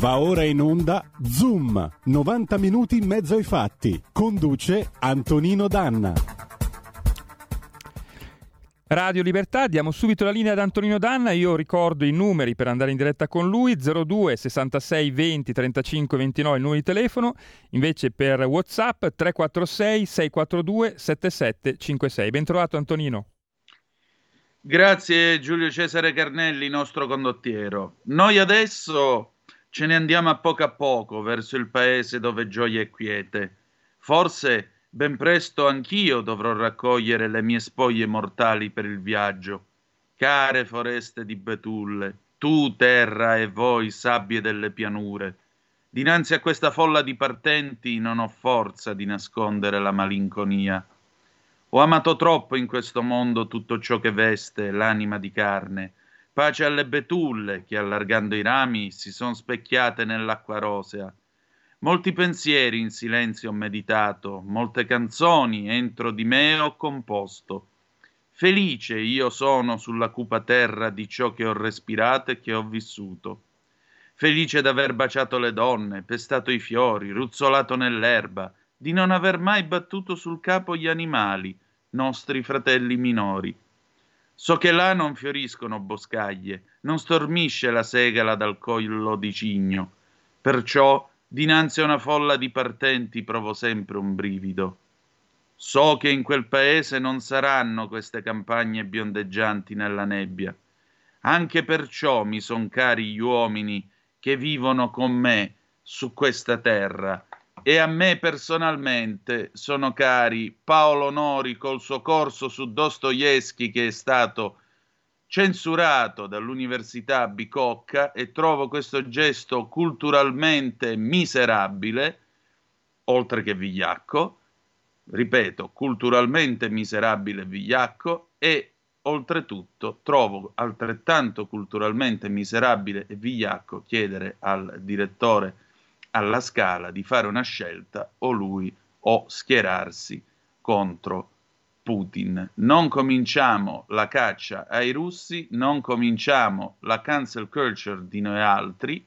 Va ora in onda Zoom, 90 minuti in mezzo ai fatti. Conduce Antonino Danna. Radio Libertà, diamo subito la linea ad Antonino Danna, io ricordo i numeri per andare in diretta con lui, 02 66 20 35 29 il numero di telefono, invece per Whatsapp 346 642 7756. Ben trovato Antonino. Grazie Giulio Cesare Carnelli, nostro condottiero. Noi adesso ce ne andiamo a poco a poco verso il paese dove gioia e quiete. Forse Ben presto anch'io dovrò raccogliere le mie spoglie mortali per il viaggio. Care foreste di betulle, tu terra e voi sabbie delle pianure, dinanzi a questa folla di partenti non ho forza di nascondere la malinconia. Ho amato troppo in questo mondo tutto ciò che veste l'anima di carne. Pace alle betulle che allargando i rami si son specchiate nell'acqua rosea Molti pensieri in silenzio ho meditato, molte canzoni entro di me ho composto. Felice io sono sulla cupa terra di ciò che ho respirato e che ho vissuto. Felice d'aver baciato le donne, pestato i fiori, ruzzolato nell'erba, di non aver mai battuto sul capo gli animali, nostri fratelli minori. So che là non fioriscono boscaglie, non stormisce la segala dal collo di cigno. Perciò Dinanzi a una folla di partenti provo sempre un brivido. So che in quel paese non saranno queste campagne biondeggianti nella nebbia. Anche perciò mi son cari gli uomini che vivono con me su questa terra e a me personalmente sono cari Paolo Nori col suo corso su Dostoevsky che è stato censurato dall'Università Bicocca e trovo questo gesto culturalmente miserabile, oltre che vigliacco, ripeto, culturalmente miserabile e vigliacco e oltretutto trovo altrettanto culturalmente miserabile e vigliacco chiedere al direttore alla Scala di fare una scelta o lui o schierarsi contro Putin. Non cominciamo la caccia ai russi, non cominciamo la cancel culture di noi altri,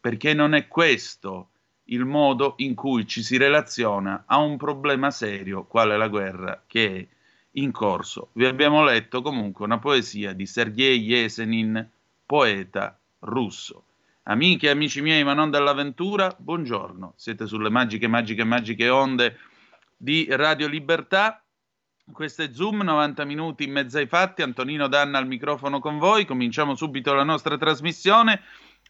perché non è questo il modo in cui ci si relaziona a un problema serio quale la guerra che è in corso. Vi abbiamo letto comunque una poesia di Sergei Yesenin, poeta russo. Amiche e amici miei, ma non dell'avventura, buongiorno. Siete sulle magiche, magiche, magiche onde di Radio Libertà. Questo è Zoom, 90 minuti in mezzo ai fatti. Antonino Danna al microfono con voi. Cominciamo subito la nostra trasmissione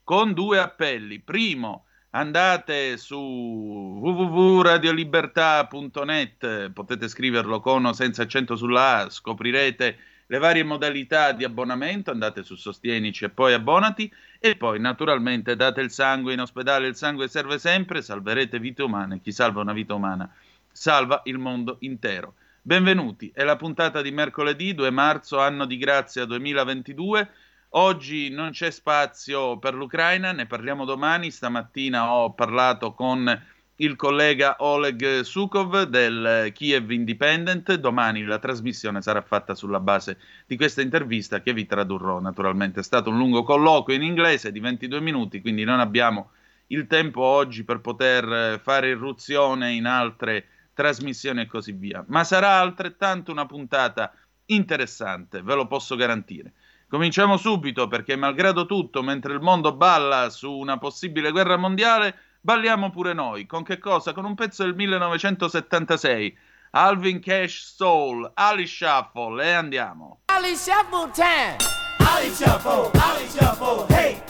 con due appelli. Primo, andate su www.radiolibertà.net, potete scriverlo con o senza accento sulla A, scoprirete le varie modalità di abbonamento, andate su Sostienici e poi abbonati e poi naturalmente date il sangue in ospedale, il sangue serve sempre, salverete vite umane, chi salva una vita umana salva il mondo intero. Benvenuti, è la puntata di mercoledì 2 marzo, anno di grazia 2022. Oggi non c'è spazio per l'Ucraina, ne parliamo domani. Stamattina ho parlato con il collega Oleg Sukov del Kiev Independent. Domani la trasmissione sarà fatta sulla base di questa intervista che vi tradurrò naturalmente. È stato un lungo colloquio in inglese di 22 minuti, quindi non abbiamo il tempo oggi per poter fare irruzione in altre trasmissioni e così via. Ma sarà altrettanto una puntata interessante, ve lo posso garantire. Cominciamo subito perché malgrado tutto, mentre il mondo balla su una possibile guerra mondiale, balliamo pure noi. Con che cosa? Con un pezzo del 1976. Alvin Cash Soul, Ali Shuffle e andiamo. Ali Shuffle time. Ali Shuffle, Ali Shuffle, hey,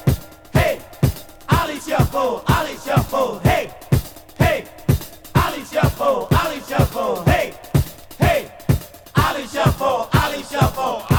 hey. Ali Shuffle, Ali Shuffle, hey, hey. Ali Shuffle, Ali Shuffle, hey, hey. Ali Shuffle, Ali Shuffle,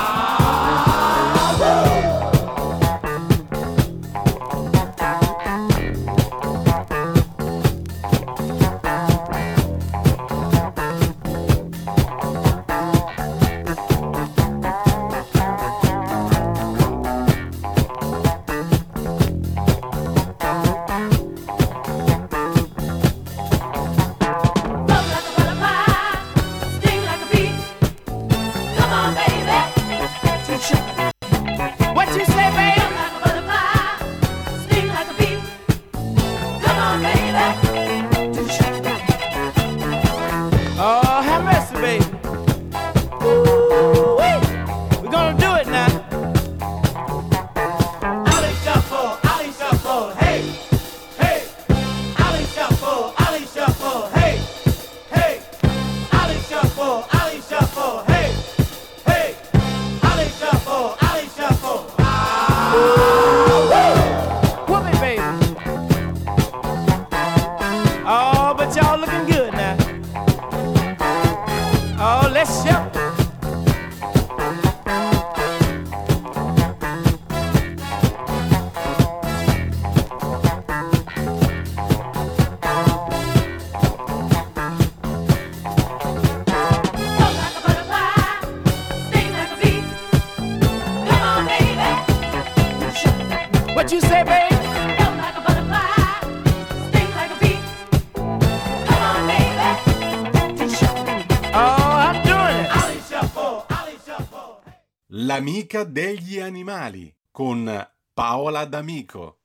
L'amica degli animali con Paola D'Amico.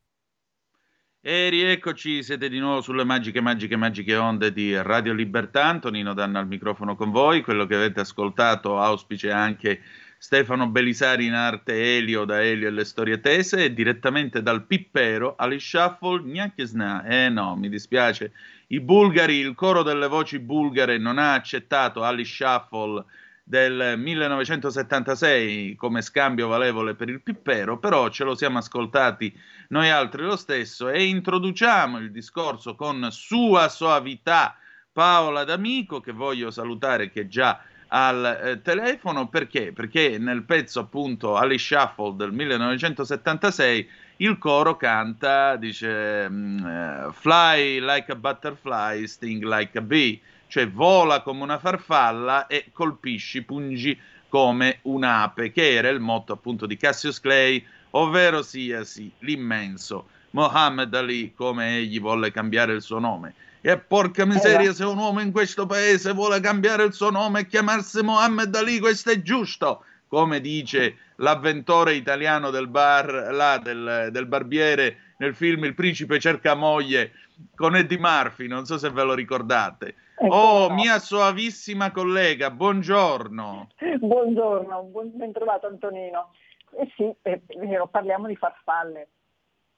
E rieccoci, siete di nuovo sulle magiche, magiche, magiche onde di Radio Libertà. Antonino Danna al microfono con voi. Quello che avete ascoltato auspice anche Stefano Belisari in arte Elio da Elio e le storie tese e direttamente dal Pippero Ali Shuffle neanche sna. Eh no, mi dispiace. I bulgari, il coro delle voci bulgare non ha accettato Ali Shuffle del 1976 come scambio valevole per il Pippero, però ce lo siamo ascoltati noi altri lo stesso e introduciamo il discorso con sua soavità Paola D'Amico che voglio salutare che è già al eh, telefono perché? Perché nel pezzo appunto Ali Shuffle del 1976 il coro canta, dice mm, eh, Fly like a butterfly, sting like a bee, cioè vola come una farfalla e colpisci, pungi come un'ape, che era il motto appunto di Cassius Clay, ovvero sia sì, l'immenso Mohammed Ali, come egli volle cambiare il suo nome. E porca miseria, se un uomo in questo paese vuole cambiare il suo nome e chiamarsi Mohammed Ali, questo è giusto, come dice l'avventore italiano del bar, là, del, del barbiere nel film Il principe cerca moglie con Eddie Murphy, non so se ve lo ricordate. Ecco, Oh, no. mia soavissima collega, buongiorno. Buongiorno, buon, ben trovato Antonino. Eh sì, vero, parliamo di farfalle.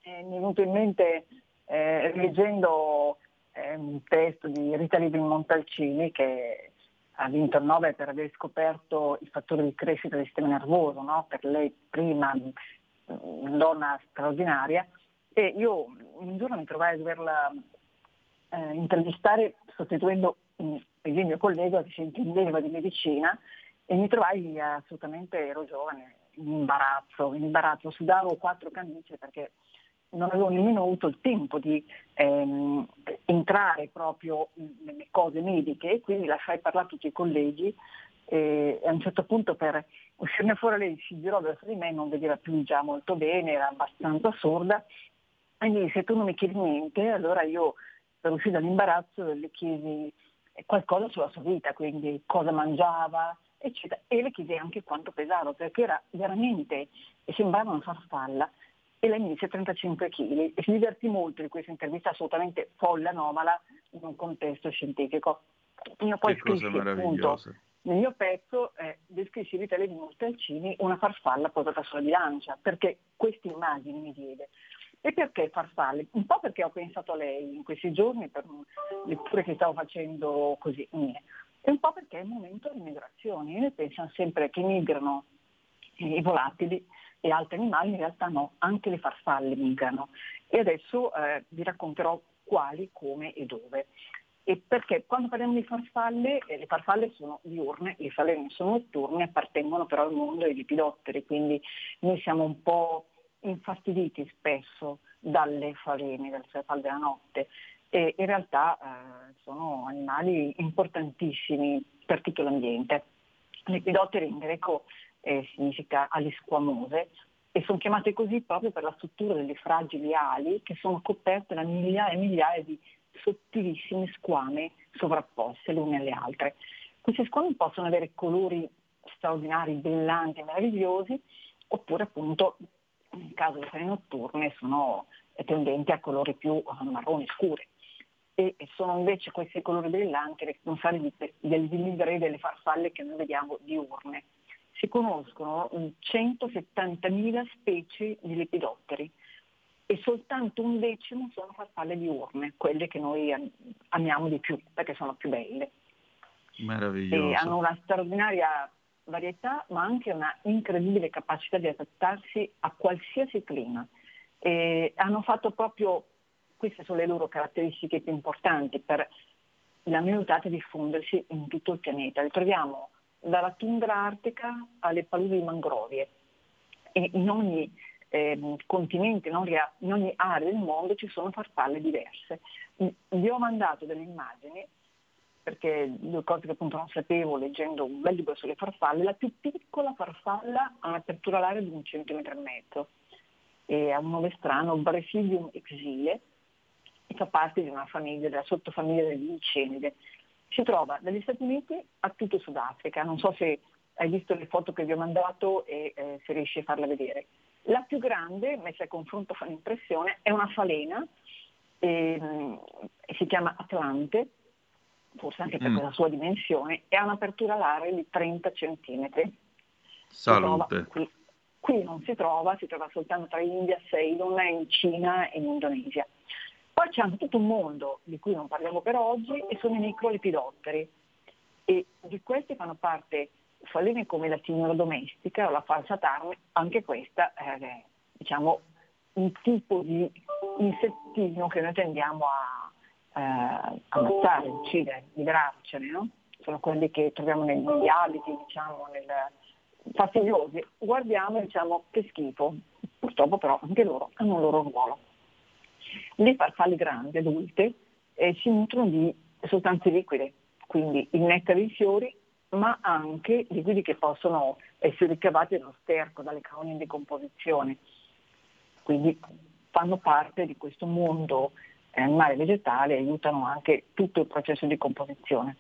Eh, mi è venuto in mente, eh, leggendo eh, un testo di Rita Livri Montalcini, che ha vinto il Nobel per aver scoperto il fattore di crescita del sistema nervoso, no? per lei prima mm, donna straordinaria, e io un giorno mi trovai a doverla eh, intervistare sostituendo un esempio collega che si intendeva di medicina e mi trovai assolutamente, ero giovane, in imbarazzo, in imbarazzo, sudavo quattro camicie perché non avevo nemmeno avuto il tempo di ehm, entrare proprio nelle cose mediche e quindi lasciai parlare tutti i colleghi e a un certo punto per uscirne fuori lei si girò verso di me, non vedeva più già molto bene, era abbastanza sorda e mi disse tu non mi chiedi niente, allora io per uscire dall'imbarazzo le chiesi qualcosa sulla sua vita, quindi cosa mangiava, eccetera, e le chiesi anche quanto pesava, perché era veramente, sembrava una farfalla, e lei mi disse 35 kg e si divertì molto di questa intervista assolutamente folle, anomala, in un contesto scientifico. Io poi scrissi appunto nel mio pezzo eh, descrissi l'Italia di Montalcini una farfalla posata sulla bilancia, perché queste immagini mi diede. E perché farfalle? Un po' perché ho pensato a lei in questi giorni letture che stavo facendo così mie, e un po' perché è il momento di migrazioni. Noi pensiamo sempre che migrano i volatili e altri animali, in realtà no, anche le farfalle migrano. E adesso eh, vi racconterò quali, come e dove. E perché quando parliamo di farfalle, eh, le farfalle sono diurne, le falene sono notturne, appartengono però al mondo dei lepidotteri, quindi noi siamo un po' infastiditi spesso dalle falene, dalle farfalle della notte. E in realtà eh, sono animali importantissimi per tutto l'ambiente. Lepidotteri in greco eh, significa ali squamose e sono chiamate così proprio per la struttura delle fragili ali che sono coperte da migliaia e migliaia di sottilissime squame sovrapposte le une alle altre. Queste squame possono avere colori straordinari, brillanti, meravigliosi, oppure appunto nel caso delle fene notturne sono tendenti a colori più eh, marroni scuri e e sono invece questi colori brillanti responsabili del vivere delle farfalle che noi vediamo diurne. Si conoscono mm, 170.000 specie di lepidotteri e soltanto un decimo sono farfalle diurne, quelle che noi am- amiamo di più perché sono più belle e Meraviglioso. hanno una straordinaria varietà ma anche una incredibile capacità di adattarsi a qualsiasi clima. E hanno fatto proprio, queste sono le loro caratteristiche più importanti per la mutata diffondersi in tutto il pianeta. Le troviamo dalla tundra artica alle paludi di mangrovie e in ogni ehm, continente, in ogni, in ogni area del mondo ci sono farfalle diverse. Vi ho mandato delle immagini perché due cose che appunto non sapevo leggendo un bel libro sulle farfalle, la più piccola farfalla ha un'apertura alaria di un centimetro e mezzo e ha un nome strano, Brasidium exile, e fa parte di una famiglia, della sottofamiglia delle licenide. Si trova dagli Stati Uniti a tutto Sudafrica, non so se hai visto le foto che vi ho mandato e eh, se riesci a farla vedere. La più grande, messa a confronto fa l'impressione, è una falena, ehm, si chiama Atlante, forse anche per Mm. la sua dimensione, e ha un'apertura alare di 30 centimetri. Si trova Salute. Qui, qui non si trova, si trova soltanto tra India, Ceylon, in Cina e in Indonesia. Poi c'è anche tutto un mondo di cui non parliamo per oggi e sono i microlepidotteri e di questi fanno parte falene come la signora domestica o la falsa tarme, anche questa è diciamo, un tipo di insettino che noi tendiamo a eh, ammazzare, uccidere, liberarcene, no? Sono quelli che troviamo negli abiti, diciamo, nel- fastidiosi. Guardiamo e diciamo che schifo. Purtroppo però anche loro hanno un loro ruolo. Le farfalle grandi, adulte, eh, si nutrono di sostanze liquide, quindi il nettare dei fiori, ma anche liquidi che possono essere ricavati dallo sterco, dalle colonie in decomposizione. Quindi fanno parte di questo mondo animale e vegetale aiutano anche tutto il processo di composizione.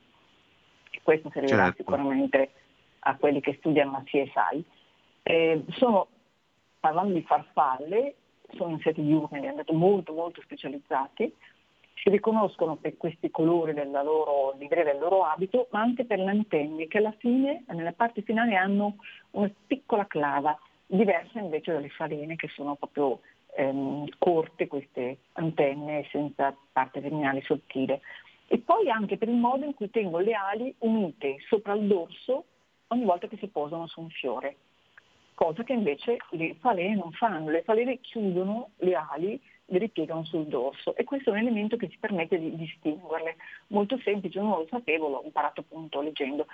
E questo servirà Certo. sicuramente a quelli che studiano la CSI. Eh, sono, parlando di farfalle, sono insetti diurni, abbiamo detto molto molto specializzati, si riconoscono per questi colori della loro livrea del loro abito, ma anche per le antenne che alla fine, nella parte finale, hanno una piccola clava, diversa invece dalle falene che sono proprio ehm, corte queste antenne senza parte terminale sottile. E poi anche per il modo in cui tengono le ali unite sopra il dorso ogni volta che si posano su un fiore, cosa che invece le falene non fanno. Le falene chiudono le ali, le ripiegano sul dorso e questo è un elemento che ci permette di distinguerle. Molto semplice, non lo sapevo, l'ho imparato appunto leggendo.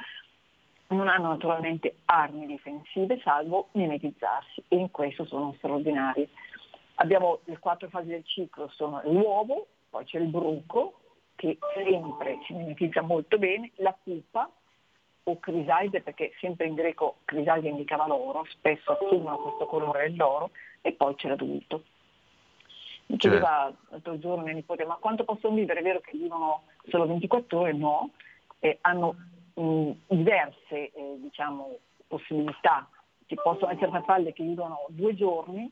Non hanno naturalmente armi difensive salvo mimetizzarsi e in questo sono straordinari. Abbiamo le quattro fasi del ciclo, sono l'uovo, poi c'è il bruco che sempre si mimetizza molto bene, la pupa o crisalide perché sempre in greco crisalide indicava l'oro, spesso assumono questo colore dell'oro e poi c'è l'adulto. Mi Certo. chiedeva l'altro giorno mia nipote ma quanto possono vivere? È vero che vivono solo 24 ore? No, Eh, hanno mh, diverse eh, diciamo, possibilità. Ci possono essere farfalle che vivono due giorni,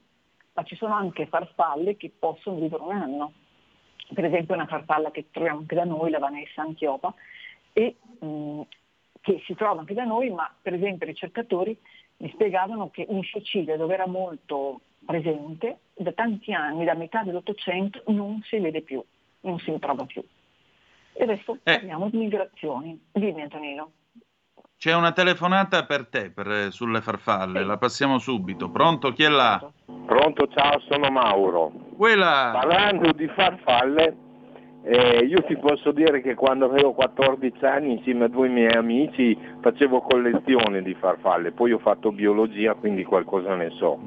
ma ci sono anche farfalle che possono vivere un anno. Per esempio una farfalla che troviamo anche da noi, la Vanessa Antiopa, e mh, che si trova anche da noi, ma per esempio i ricercatori mi spiegavano che in Sicilia, dove era molto presente, da tanti anni, da metà dell'Ottocento, non si vede più, non si trova più. E adesso Eh. parliamo di migrazioni. Dimmi Antonino. C'è una telefonata per te per- sulle farfalle, la passiamo subito. Pronto? Chi è là? Pronto, ciao, sono Mauro. Quella! Parlando di farfalle, eh, io ti posso dire che quando avevo 14 anni insieme a due miei amici facevo collezione di farfalle, poi ho fatto biologia, quindi qualcosa ne so.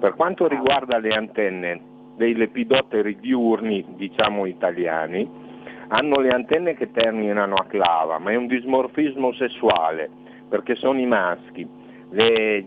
Per quanto riguarda le antenne dei lepidotteri diurni, diciamo italiani, hanno le antenne che terminano a clava, ma è un dismorfismo sessuale, perché sono i maschi. Le-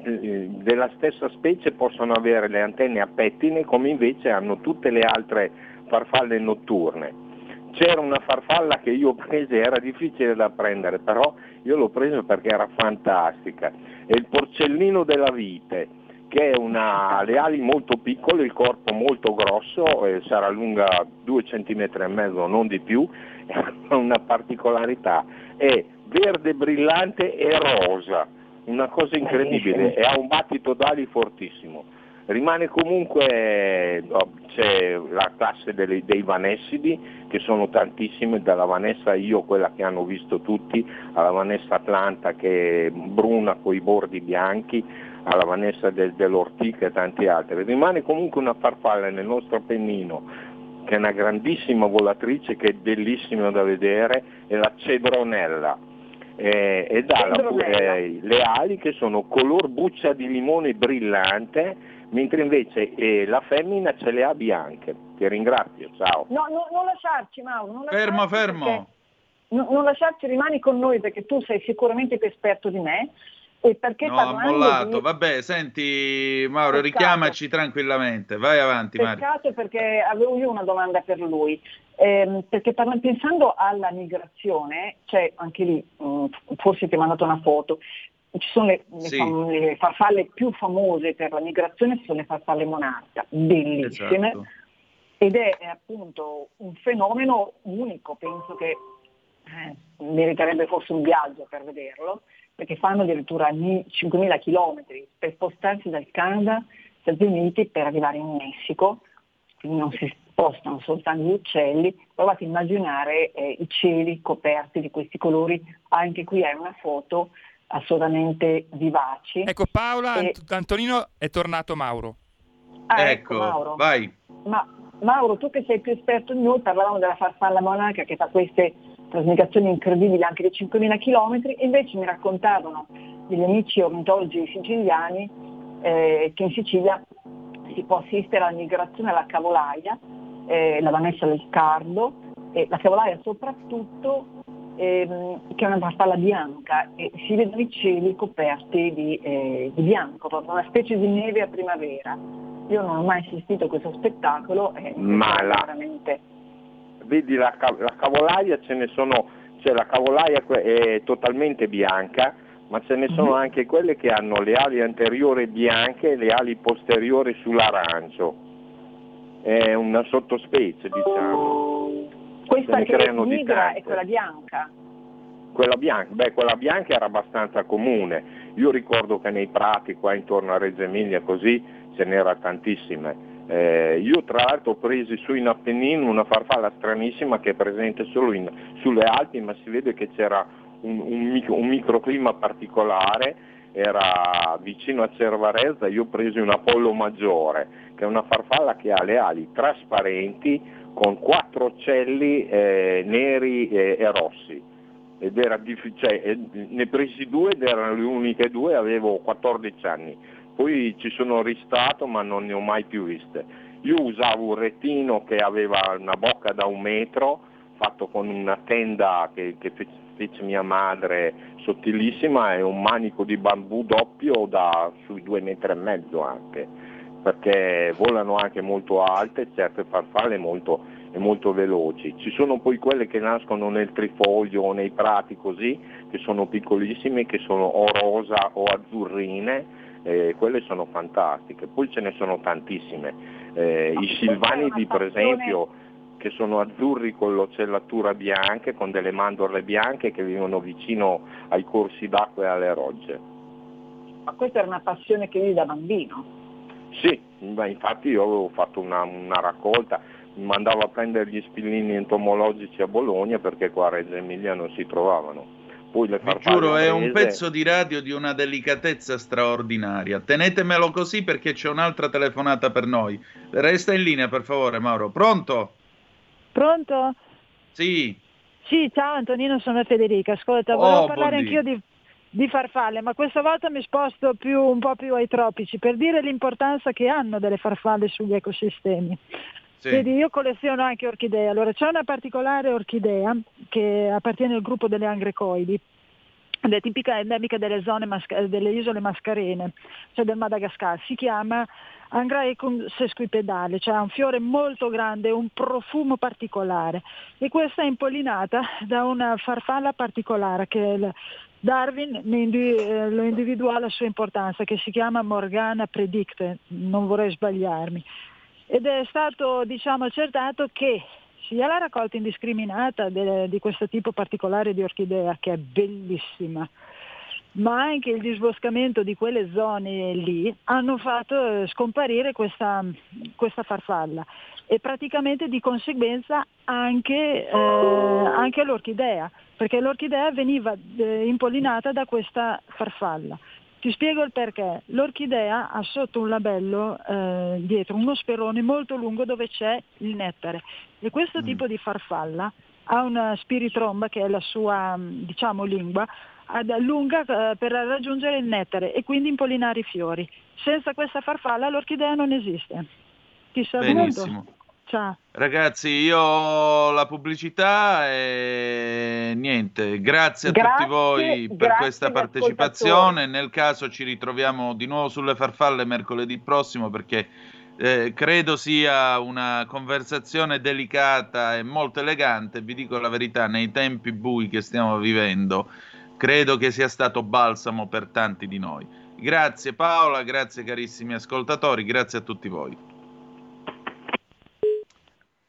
della stessa specie possono avere le antenne a pettine come invece hanno tutte le altre farfalle notturne. C'era una farfalla che io ho preso, era difficile da prendere, però io l'ho presa perché era fantastica. È il porcellino della vite, che è una, le ali molto piccole, il corpo molto grosso, eh, sarà lunga 2 cm e mezzo, non di più, ha una particolarità, è verde brillante e rosa, una cosa incredibile, e ha un battito d'ali fortissimo. Rimane comunque, no, c'è la classe delle- dei vanessidi, che sono tantissime, dalla Vanessa io, quella che hanno visto tutti, alla Vanessa Atlanta che è bruna con i bordi bianchi, alla Vanessa del, dell'Ortica e tanti altri. Rimane comunque una farfalla nel nostro Appennino che è una grandissima volatrice che è bellissima da vedere, è la cedronella. Eh, ed ha la- eh, le ali che sono color buccia di limone brillante, mentre invece eh, la femmina ce le ha bianche. Ti ringrazio, ciao. No, no, non lasciarci Mauro, non lasciarci Fermo, fermo! no- non lasciarci, rimani con noi perché tu sei sicuramente più esperto di me. E perché No, ha mollato. di- Vabbè, senti Mauro, Peccato. richiamaci tranquillamente. Vai avanti, Mario. Peccato perché avevo io una domanda per lui, Ehm, perché parla- pensando alla migrazione, c'è anche lì, mh, forse ti ho mandato una foto, ci sono le, le Sì. fam- le farfalle più famose per la migrazione, sono le farfalle monarca, bellissime, Esatto. ed è, è appunto un fenomeno unico, penso che eh, meriterebbe forse un viaggio per vederlo, perché fanno addirittura mi- 5.000 km per spostarsi dal Canada, Stati Uniti per arrivare in Messico, quindi non si spostano soltanto gli uccelli, provate a immaginare eh, i cieli coperti di questi colori, anche qui è una foto assolutamente vivaci. Ecco Paola, E- Ant- Antonino è tornato Mauro. Ah, Ecco, Mauro. vai. Ma Mauro, tu che sei più esperto di noi, parlavamo della farfalla monarca che fa queste trasmigrazioni incredibili anche di 5.000 km, invece mi raccontavano degli amici ornitologi siciliani eh, che in Sicilia si può assistere alla migrazione alla cavolaia, eh, la Vanessa del Cardo, e la cavolaia soprattutto ehm, che è una farfalla bianca e si vedono i cieli coperti di, eh, di bianco, proprio una specie di neve a primavera. Io non ho mai assistito a questo spettacolo e mi Ma la- veramente. Vedi la, la cavolaia ce ne sono, cioè la cavolaia è totalmente bianca, ma ce ne sono Mhm. anche quelle che hanno le ali anteriori bianche e le ali posteriori sull'arancio. È una sottospecie, diciamo. Questa che creano tante. è quella bianca. Quella bianca, beh, quella bianca era abbastanza comune. Io ricordo che nei prati qua intorno a Reggio Emilia così ce n'era tantissime. Eh, io tra l'altro ho preso su in Appennino una farfalla stranissima che è presente solo in- sulle Alpi, ma si vede che c'era un, un micro- un microclima particolare, era vicino a Cervarezza, io ho preso un Apollo Maggiore, che è una farfalla che ha le ali trasparenti con quattro uccelli eh, neri e- e rossi. Ed era cioè, eh, ne presi due ed erano le uniche due, avevo 14 anni, poi ci sono ristato ma non ne ho mai più viste. Io usavo un rettino che aveva una bocca da un metro, fatto con una tenda che, che fe- fece mia madre sottilissima e un manico di bambù doppio da sui due metri e mezzo anche, perché volano anche molto alte, certe farfalle molto, e molto veloci. Ci sono poi quelle che nascono nel trifoglio o nei prati così, che sono piccolissime, che sono o rosa o azzurrine, eh, quelle sono fantastiche. Poi ce ne sono tantissime. Eh, I silvanidi per esempio, che sono azzurri con l'ocellatura bianca, con delle mandorle bianche che vivono vicino ai corsi d'acqua e alle rogge. Ma questa era una passione che avevi da bambino. Sì, ma infatti io avevo fatto una, una raccolta, mi mandavo a prendere gli spillini entomologici a Bologna perché qua a Reggio Emilia non si trovavano. Poi le Vi farfalle giuro, è un pezzo di radio di una delicatezza straordinaria. Tenetemelo così perché c'è un'altra telefonata per noi. Resta in linea, per favore, Mauro. Pronto? Pronto? Sì. Sì, ciao Antonino, sono Federica. Ascolta, Oh, volevo parlare buondì. anch'io di, di farfalle, ma questa volta mi sposto più, un po' più ai tropici per dire l'importanza che hanno delle farfalle sugli ecosistemi. Sì. Vedi, io colleziono anche orchidee. Allora, c'è una particolare orchidea che appartiene al gruppo delle angrecoidi. Ed è tipica endemica delle, masca- delle isole Mascarene, cioè del Madagascar. Si chiama Angraecum sesquipedale, cioè ha un fiore molto grande, un profumo particolare. E questa è impollinata da una farfalla particolare che Darwin eh, lo individuò la sua importanza, che si chiama Morgana predicte, non vorrei sbagliarmi ed è stato diciamo, accertato che sia la raccolta indiscriminata de- di questo tipo particolare di orchidea, che è bellissima, ma anche il disboscamento di quelle zone lì hanno fatto eh, scomparire questa, questa farfalla e praticamente di conseguenza anche, eh, anche l'orchidea, perché l'orchidea veniva eh, impollinata da questa farfalla. Ti spiego il perché. L'orchidea ha sotto un labello eh, dietro uno sperone molto lungo dove c'è il nettare e questo Mm. tipo di farfalla ha una spiritromba che è la sua mh, diciamo, lingua allunga eh, per raggiungere il nettare e quindi impollinare i fiori. Senza questa farfalla l'orchidea non esiste. Ti saluto. Benissimo. Ciao. Ragazzi, io ho la pubblicità e niente, grazie a Grazie, tutti voi per questa partecipazione. Nel caso ci ritroviamo di nuovo sulle farfalle mercoledì prossimo perché eh, credo sia una conversazione delicata e molto elegante. Vi dico la verità, nei tempi bui che stiamo vivendo, credo che sia stato balsamo per tanti di noi. Grazie Paola, grazie carissimi ascoltatori, grazie a tutti voi.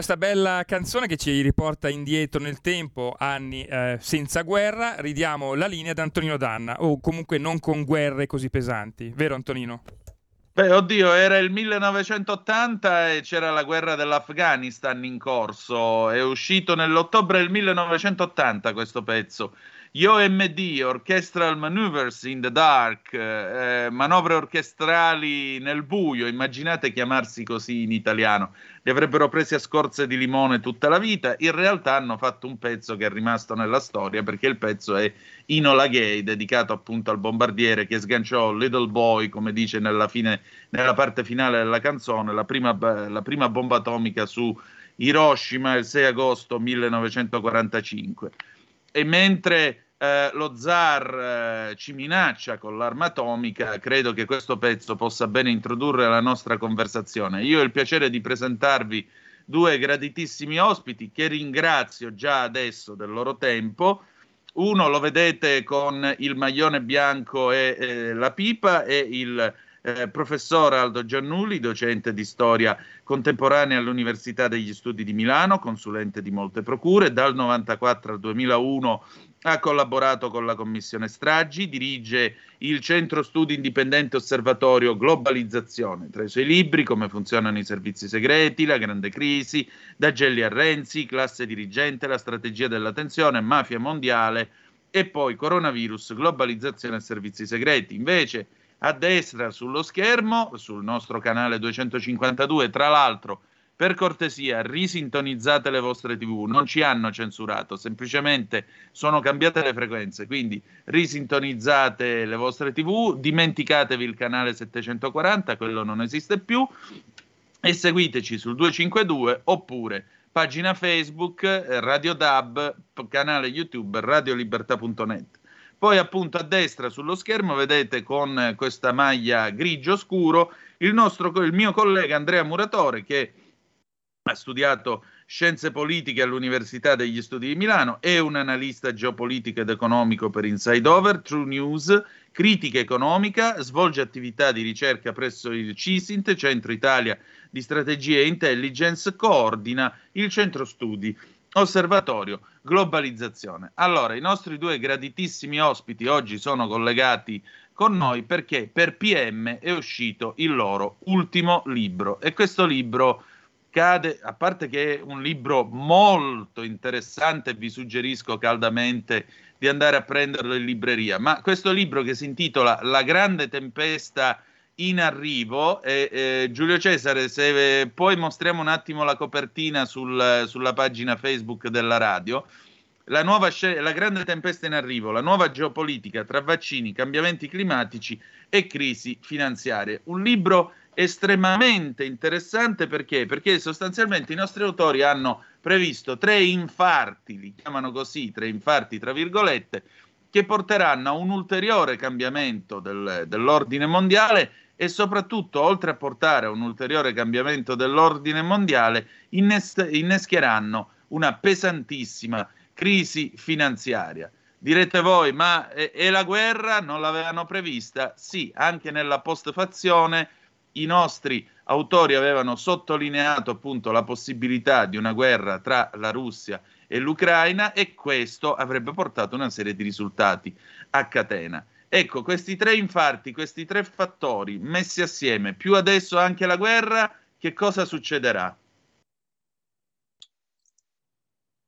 Questa bella canzone che ci riporta indietro nel tempo, anni eh, senza guerra, ridiamo la linea ad Antonino Danna, o comunque non con guerre così pesanti. Vero Antonino? Beh, oddio, era il 1980 e c'era la guerra dell'Afghanistan in corso. È uscito nell'ottobre del 1980 questo pezzo. IOMD, Orchestral Maneuvers in the Dark, eh, manovre orchestrali nel buio, immaginate chiamarsi così in italiano. Li avrebbero presi a scorze di limone tutta la vita, in realtà hanno fatto un pezzo che è rimasto nella storia perché il pezzo è Inola Gay, dedicato appunto al bombardiere che sganciò Little Boy, come dice nella, fine, nella parte finale della canzone, la prima, la prima bomba atomica su Hiroshima il 6 agosto 1945 e mentre eh, lo zar eh, ci minaccia con l'arma atomica, credo che questo pezzo possa bene introdurre la nostra conversazione. Io ho il piacere di presentarvi due graditissimi ospiti che ringrazio già adesso del loro tempo. Uno lo vedete con il maglione bianco e eh, la pipa e il eh, professor Aldo Giannulli, docente di storia contemporanea all'Università degli Studi di Milano, consulente di molte procure, dal 1994 al 2001 ha collaborato con la Commissione Stragi, dirige il Centro Studi Indipendente Osservatorio Globalizzazione. Tra i suoi libri come funzionano i servizi segreti, la grande crisi, da Gelli a Renzi, classe dirigente, la strategia della tensione, mafia mondiale e poi coronavirus, globalizzazione e servizi segreti. Invece a destra sullo schermo, sul nostro canale 252, tra l'altro per cortesia, risintonizzate le vostre TV, non ci hanno censurato, semplicemente sono cambiate le frequenze, quindi risintonizzate le vostre TV, dimenticatevi il canale 740, quello non esiste più, e seguiteci sul 252 oppure pagina Facebook, eh, Radio Dab, canale YouTube, radiolibertà.net. Poi appunto a destra sullo schermo vedete con questa maglia grigio scuro il, nostro, il mio collega Andrea Muratore che ha studiato scienze politiche all'Università degli Studi di Milano, è un analista geopolitico ed economico per Inside Over, True News, critica economica, svolge attività di ricerca presso il CISINT, Centro Italia di Strategia e Intelligence, coordina il centro studi Osservatorio Globalizzazione. Allora, i nostri due graditissimi ospiti oggi sono collegati con noi perché per PM è uscito il loro ultimo libro e questo libro cade, a parte che è un libro molto interessante, vi suggerisco caldamente di andare a prenderlo in libreria, ma questo libro che si intitola La grande tempesta in arrivo, e, eh, Giulio Cesare, se eh, poi mostriamo un attimo la copertina sul, sulla pagina Facebook della radio, la, nuova, la grande tempesta in arrivo, la nuova geopolitica tra vaccini, cambiamenti climatici e crisi finanziarie. Un libro estremamente interessante perché? Perché sostanzialmente i nostri autori hanno previsto tre infarti, li chiamano così, tre infarti tra virgolette, che porteranno a un ulteriore cambiamento del, dell'ordine mondiale e soprattutto, oltre a portare a un ulteriore cambiamento dell'ordine mondiale, innes- innescheranno una pesantissima crisi finanziaria. Direte voi, ma e, e la guerra non l'avevano prevista? Sì, anche nella postfazione i nostri autori avevano sottolineato appunto la possibilità di una guerra tra la Russia e l'Ucraina e questo avrebbe portato una serie di risultati a catena. Ecco, questi tre infarti, questi tre fattori messi assieme, più adesso anche la guerra, che cosa succederà?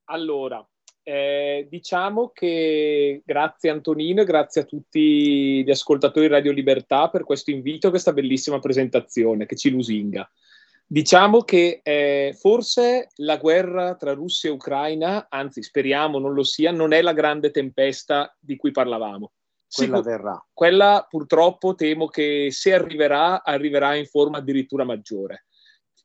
Allora, eh, diciamo che grazie Antonino e grazie a tutti gli ascoltatori di Radio Libertà per questo invito, questa bellissima presentazione che ci lusinga. Diciamo che eh, forse la guerra tra Russia e Ucraina, anzi speriamo non lo sia, non è la grande tempesta di cui parlavamo. Quella Sicur- verrà. Quella purtroppo temo che se arriverà, arriverà in forma addirittura maggiore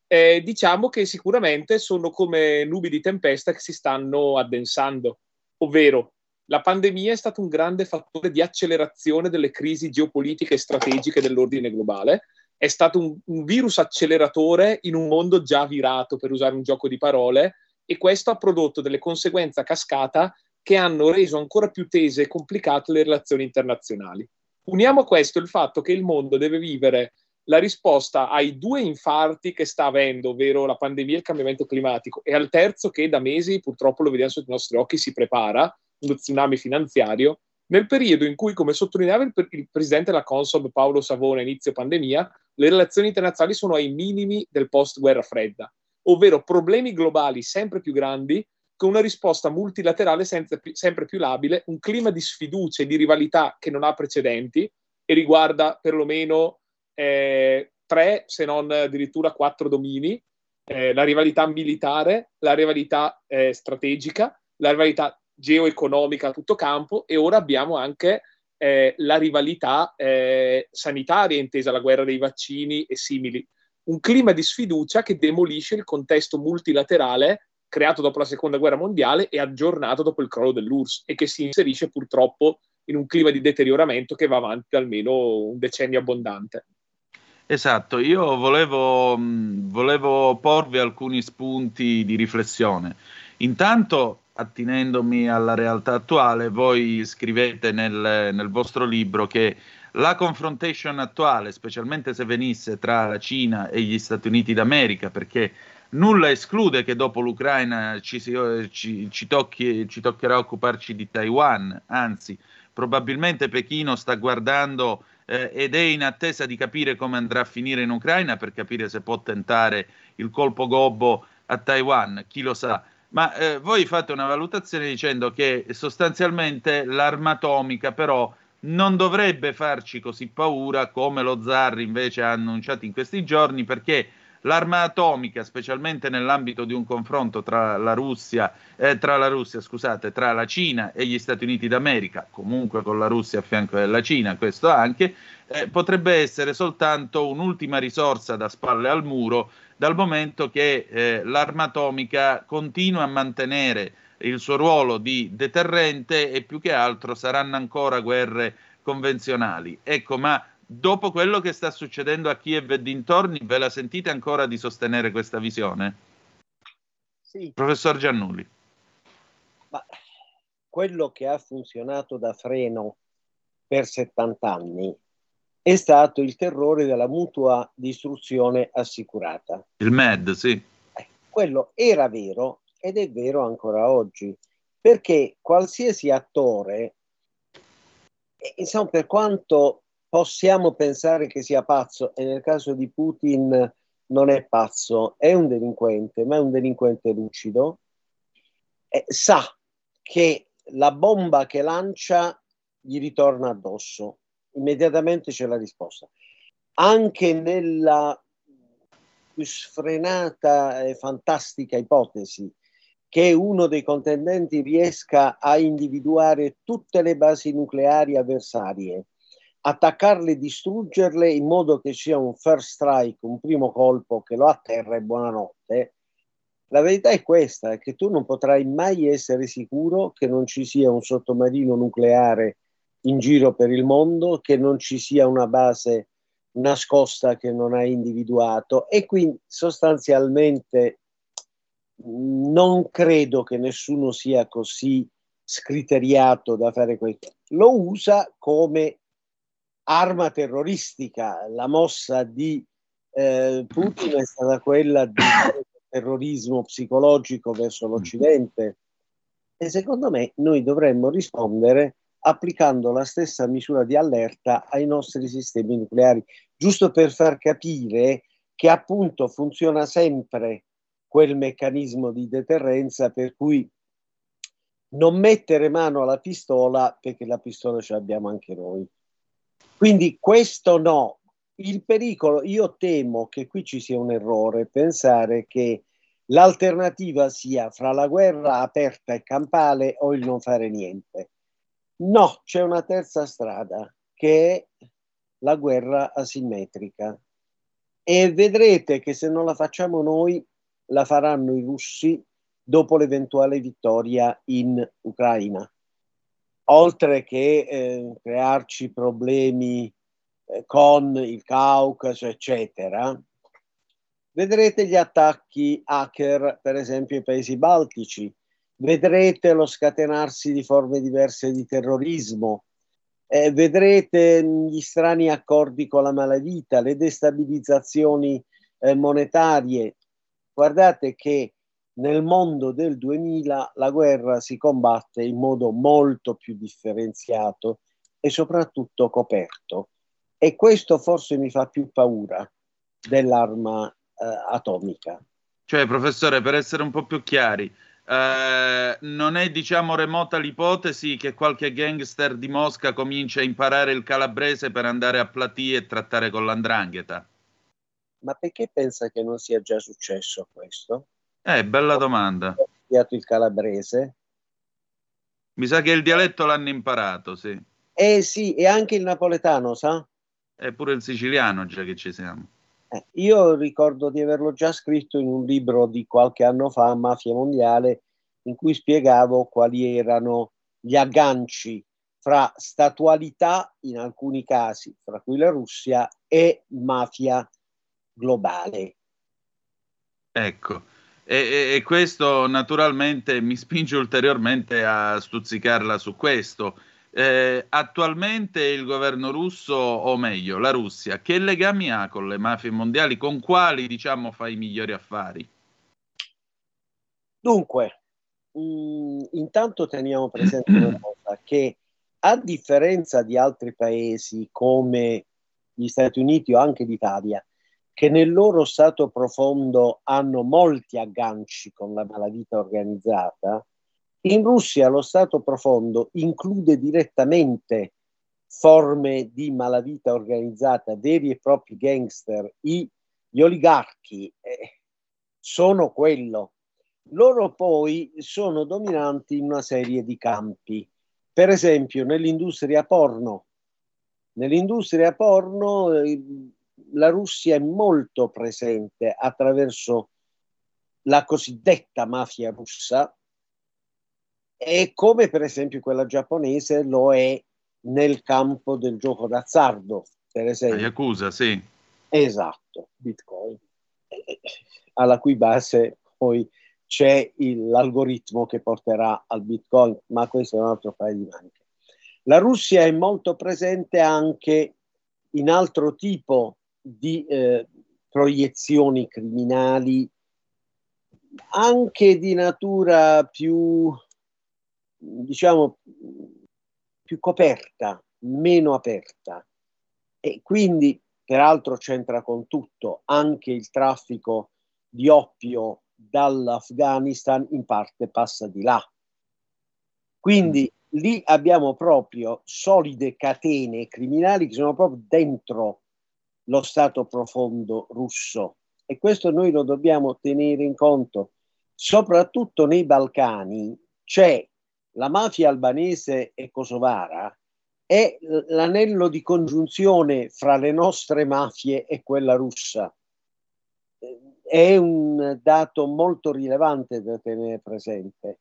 eh, diciamo che sicuramente sono come nubi di tempesta che si stanno addensando, ovvero la pandemia è stato un grande fattore di accelerazione delle crisi geopolitiche e strategiche dell'ordine globale, è stato un, un virus acceleratore in un mondo già virato, per usare un gioco di parole, e questo ha prodotto delle conseguenze a cascata che hanno reso ancora più tese e complicate le relazioni internazionali. Uniamo a questo il fatto che il mondo deve vivere la risposta ai due infarti che sta avendo, ovvero la pandemia e il cambiamento climatico, e al terzo che da mesi, purtroppo lo vediamo sotto i nostri occhi, si prepara, uno tsunami finanziario, nel periodo in cui, come sottolineava il, il presidente della Consob Paolo Savona a inizio pandemia, le relazioni internazionali sono ai minimi del post-guerra fredda, ovvero problemi globali sempre più grandi con una risposta multilaterale più, sempre più labile, un clima di sfiducia e di rivalità che non ha precedenti e riguarda perlomeno eh, tre, se non addirittura quattro domini, eh, la rivalità militare, la rivalità eh, strategica, la rivalità geoeconomica a tutto campo e ora abbiamo anche eh, la rivalità eh, sanitaria, intesa la guerra dei vaccini e simili. Un clima di sfiducia che demolisce il contesto multilaterale creato dopo la seconda guerra mondiale e aggiornato dopo il crollo dell'URSS e che si inserisce purtroppo in un clima di deterioramento che va avanti almeno un decennio abbondante. Esatto, io volevo, mh, volevo porvi alcuni spunti di riflessione. Intanto, attinendomi alla realtà attuale, voi scrivete nel, nel vostro libro che la confrontation attuale, specialmente se venisse tra la Cina e gli Stati Uniti d'America, perché nulla esclude che dopo l'Ucraina ci, si- ci- ci tocchi- ci toccherà occuparci di Taiwan, anzi, probabilmente Pechino sta guardando eh, ed è in attesa di capire come andrà a finire in Ucraina per capire se può tentare il colpo gobbo a Taiwan, chi lo sa. Ma eh, voi fate una valutazione dicendo che sostanzialmente l'arma atomica però non dovrebbe farci così paura come lo zar invece ha annunciato in questi giorni perché l'arma atomica, specialmente nell'ambito di un confronto tra la Russia, eh, tra la Russia, scusate, tra la Cina e gli Stati Uniti d'America, comunque con la Russia a fianco della Cina, questo anche, eh, potrebbe essere soltanto un'ultima risorsa da spalle al muro, dal momento che eh, l'arma atomica continua a mantenere il suo ruolo di deterrente e più che altro saranno ancora guerre convenzionali. Ecco, ma dopo quello che sta succedendo a Kiev e dintorni, ve la sentite ancora di sostenere questa visione? Sì, Professor Giannulli. ma quello che ha funzionato da freno per 70 anni è stato il terrore della mutua distruzione assicurata. Il MED, sì. Quello era vero ed è vero ancora oggi, perché qualsiasi attore, eh, insomma, per quanto possiamo pensare che sia pazzo, e nel caso di Putin non è pazzo, è un delinquente, ma è un delinquente lucido, eh, sa che la bomba che lancia gli ritorna addosso. Immediatamente c'è la risposta. Anche nella più sfrenata e fantastica ipotesi che uno dei contendenti riesca a individuare tutte le basi nucleari avversarie, attaccarle distruggerle in modo che sia un first strike, un primo colpo che lo atterra e buonanotte. La verità è questa, è che tu non potrai mai essere sicuro che non ci sia un sottomarino nucleare in giro per il mondo, che non ci sia una base nascosta che non hai individuato e quindi sostanzialmente non credo che nessuno sia così scriteriato da fare questo. Lo usa come arma terroristica. La mossa di eh, Putin è stata quella di terrorismo psicologico verso l'Occidente e secondo me noi dovremmo rispondere applicando la stessa misura di allerta ai nostri sistemi nucleari, giusto per far capire che appunto funziona sempre quel meccanismo di deterrenza per cui non mettere mano alla pistola perché la pistola ce l'abbiamo anche noi. Quindi questo no. Il pericolo, io temo che qui ci sia un errore, pensare che l'alternativa sia fra la guerra aperta e campale o il non fare niente. No, c'è una terza strada che è la guerra asimmetrica. E vedrete che se non la facciamo noi, la faranno i russi dopo l'eventuale vittoria in Ucraina. Oltre che eh, crearci problemi eh, con il Caucaso, eccetera, vedrete gli attacchi hacker, per esempio, ai paesi baltici, vedrete lo scatenarsi di forme diverse di terrorismo, eh, vedrete gli strani accordi con la malavita, le destabilizzazioni eh, monetarie. Guardate che nel mondo del 2000 la guerra si combatte in modo molto più differenziato e soprattutto coperto. E questo forse mi fa più paura dell'arma eh, atomica. Cioè, professore, per essere un po' più chiari, eh, non è diciamo remota l'ipotesi che qualche gangster di Mosca comincia a imparare il calabrese per andare a Platì e trattare con l'andrangheta? Ma perché pensa che non sia già successo questo? Eh, bella domanda. Ho studiato il calabrese. Mi sa che il dialetto l'hanno imparato, sì. Eh sì, e anche il napoletano, sa? E pure il siciliano, già che ci siamo. Eh, io ricordo di averlo già scritto in un libro di qualche anno fa, Mafia Mondiale, in cui spiegavo quali erano gli agganci fra statualità, in alcuni casi, fra cui la Russia, e mafia globale. Ecco, e, e- questo naturalmente mi spinge ulteriormente a stuzzicarla su questo. Eh, attualmente il governo russo, o meglio, la Russia, che legami ha con le mafie mondiali? Con quali, diciamo, fa i migliori affari? Dunque, mh, intanto teniamo presente una cosa, che a differenza di altri paesi come gli Stati Uniti o anche l'Italia, che nel loro stato profondo hanno molti agganci con la malavita organizzata, in Russia lo stato profondo include direttamente forme di malavita organizzata, veri e propri gangster, i- gli oligarchi eh, sono quello. Loro poi sono dominanti in una serie di campi, per esempio nell'industria porno. Nell'industria porno eh, la Russia è molto presente attraverso la cosiddetta mafia russa e come per esempio quella giapponese lo è nel campo del gioco d'azzardo, per esempio. Yakuza, sì. Esatto, Bitcoin, alla cui base poi c'è il- l'algoritmo che porterà al Bitcoin, ma questo è un altro paio di maniche. La Russia è molto presente anche in altro tipo di eh, proiezioni criminali, anche di natura più, diciamo, più coperta, meno aperta. E quindi, peraltro, c'entra con tutto, anche il traffico di oppio dall'Afghanistan in parte passa di là. Quindi lì abbiamo proprio solide catene criminali che sono proprio dentro lo stato profondo russo e questo noi lo dobbiamo tenere in conto. Soprattutto nei Balcani c'è la mafia albanese e kosovara è l'anello di congiunzione fra le nostre mafie e quella russa. È un dato molto rilevante da tenere presente.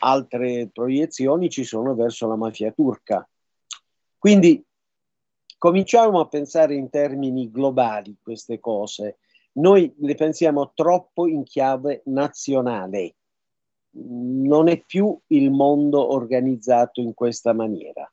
Altre proiezioni ci sono verso la mafia turca. Quindi cominciamo a pensare in termini globali queste cose. Noi le pensiamo troppo in chiave nazionale. Non è più il mondo organizzato in questa maniera.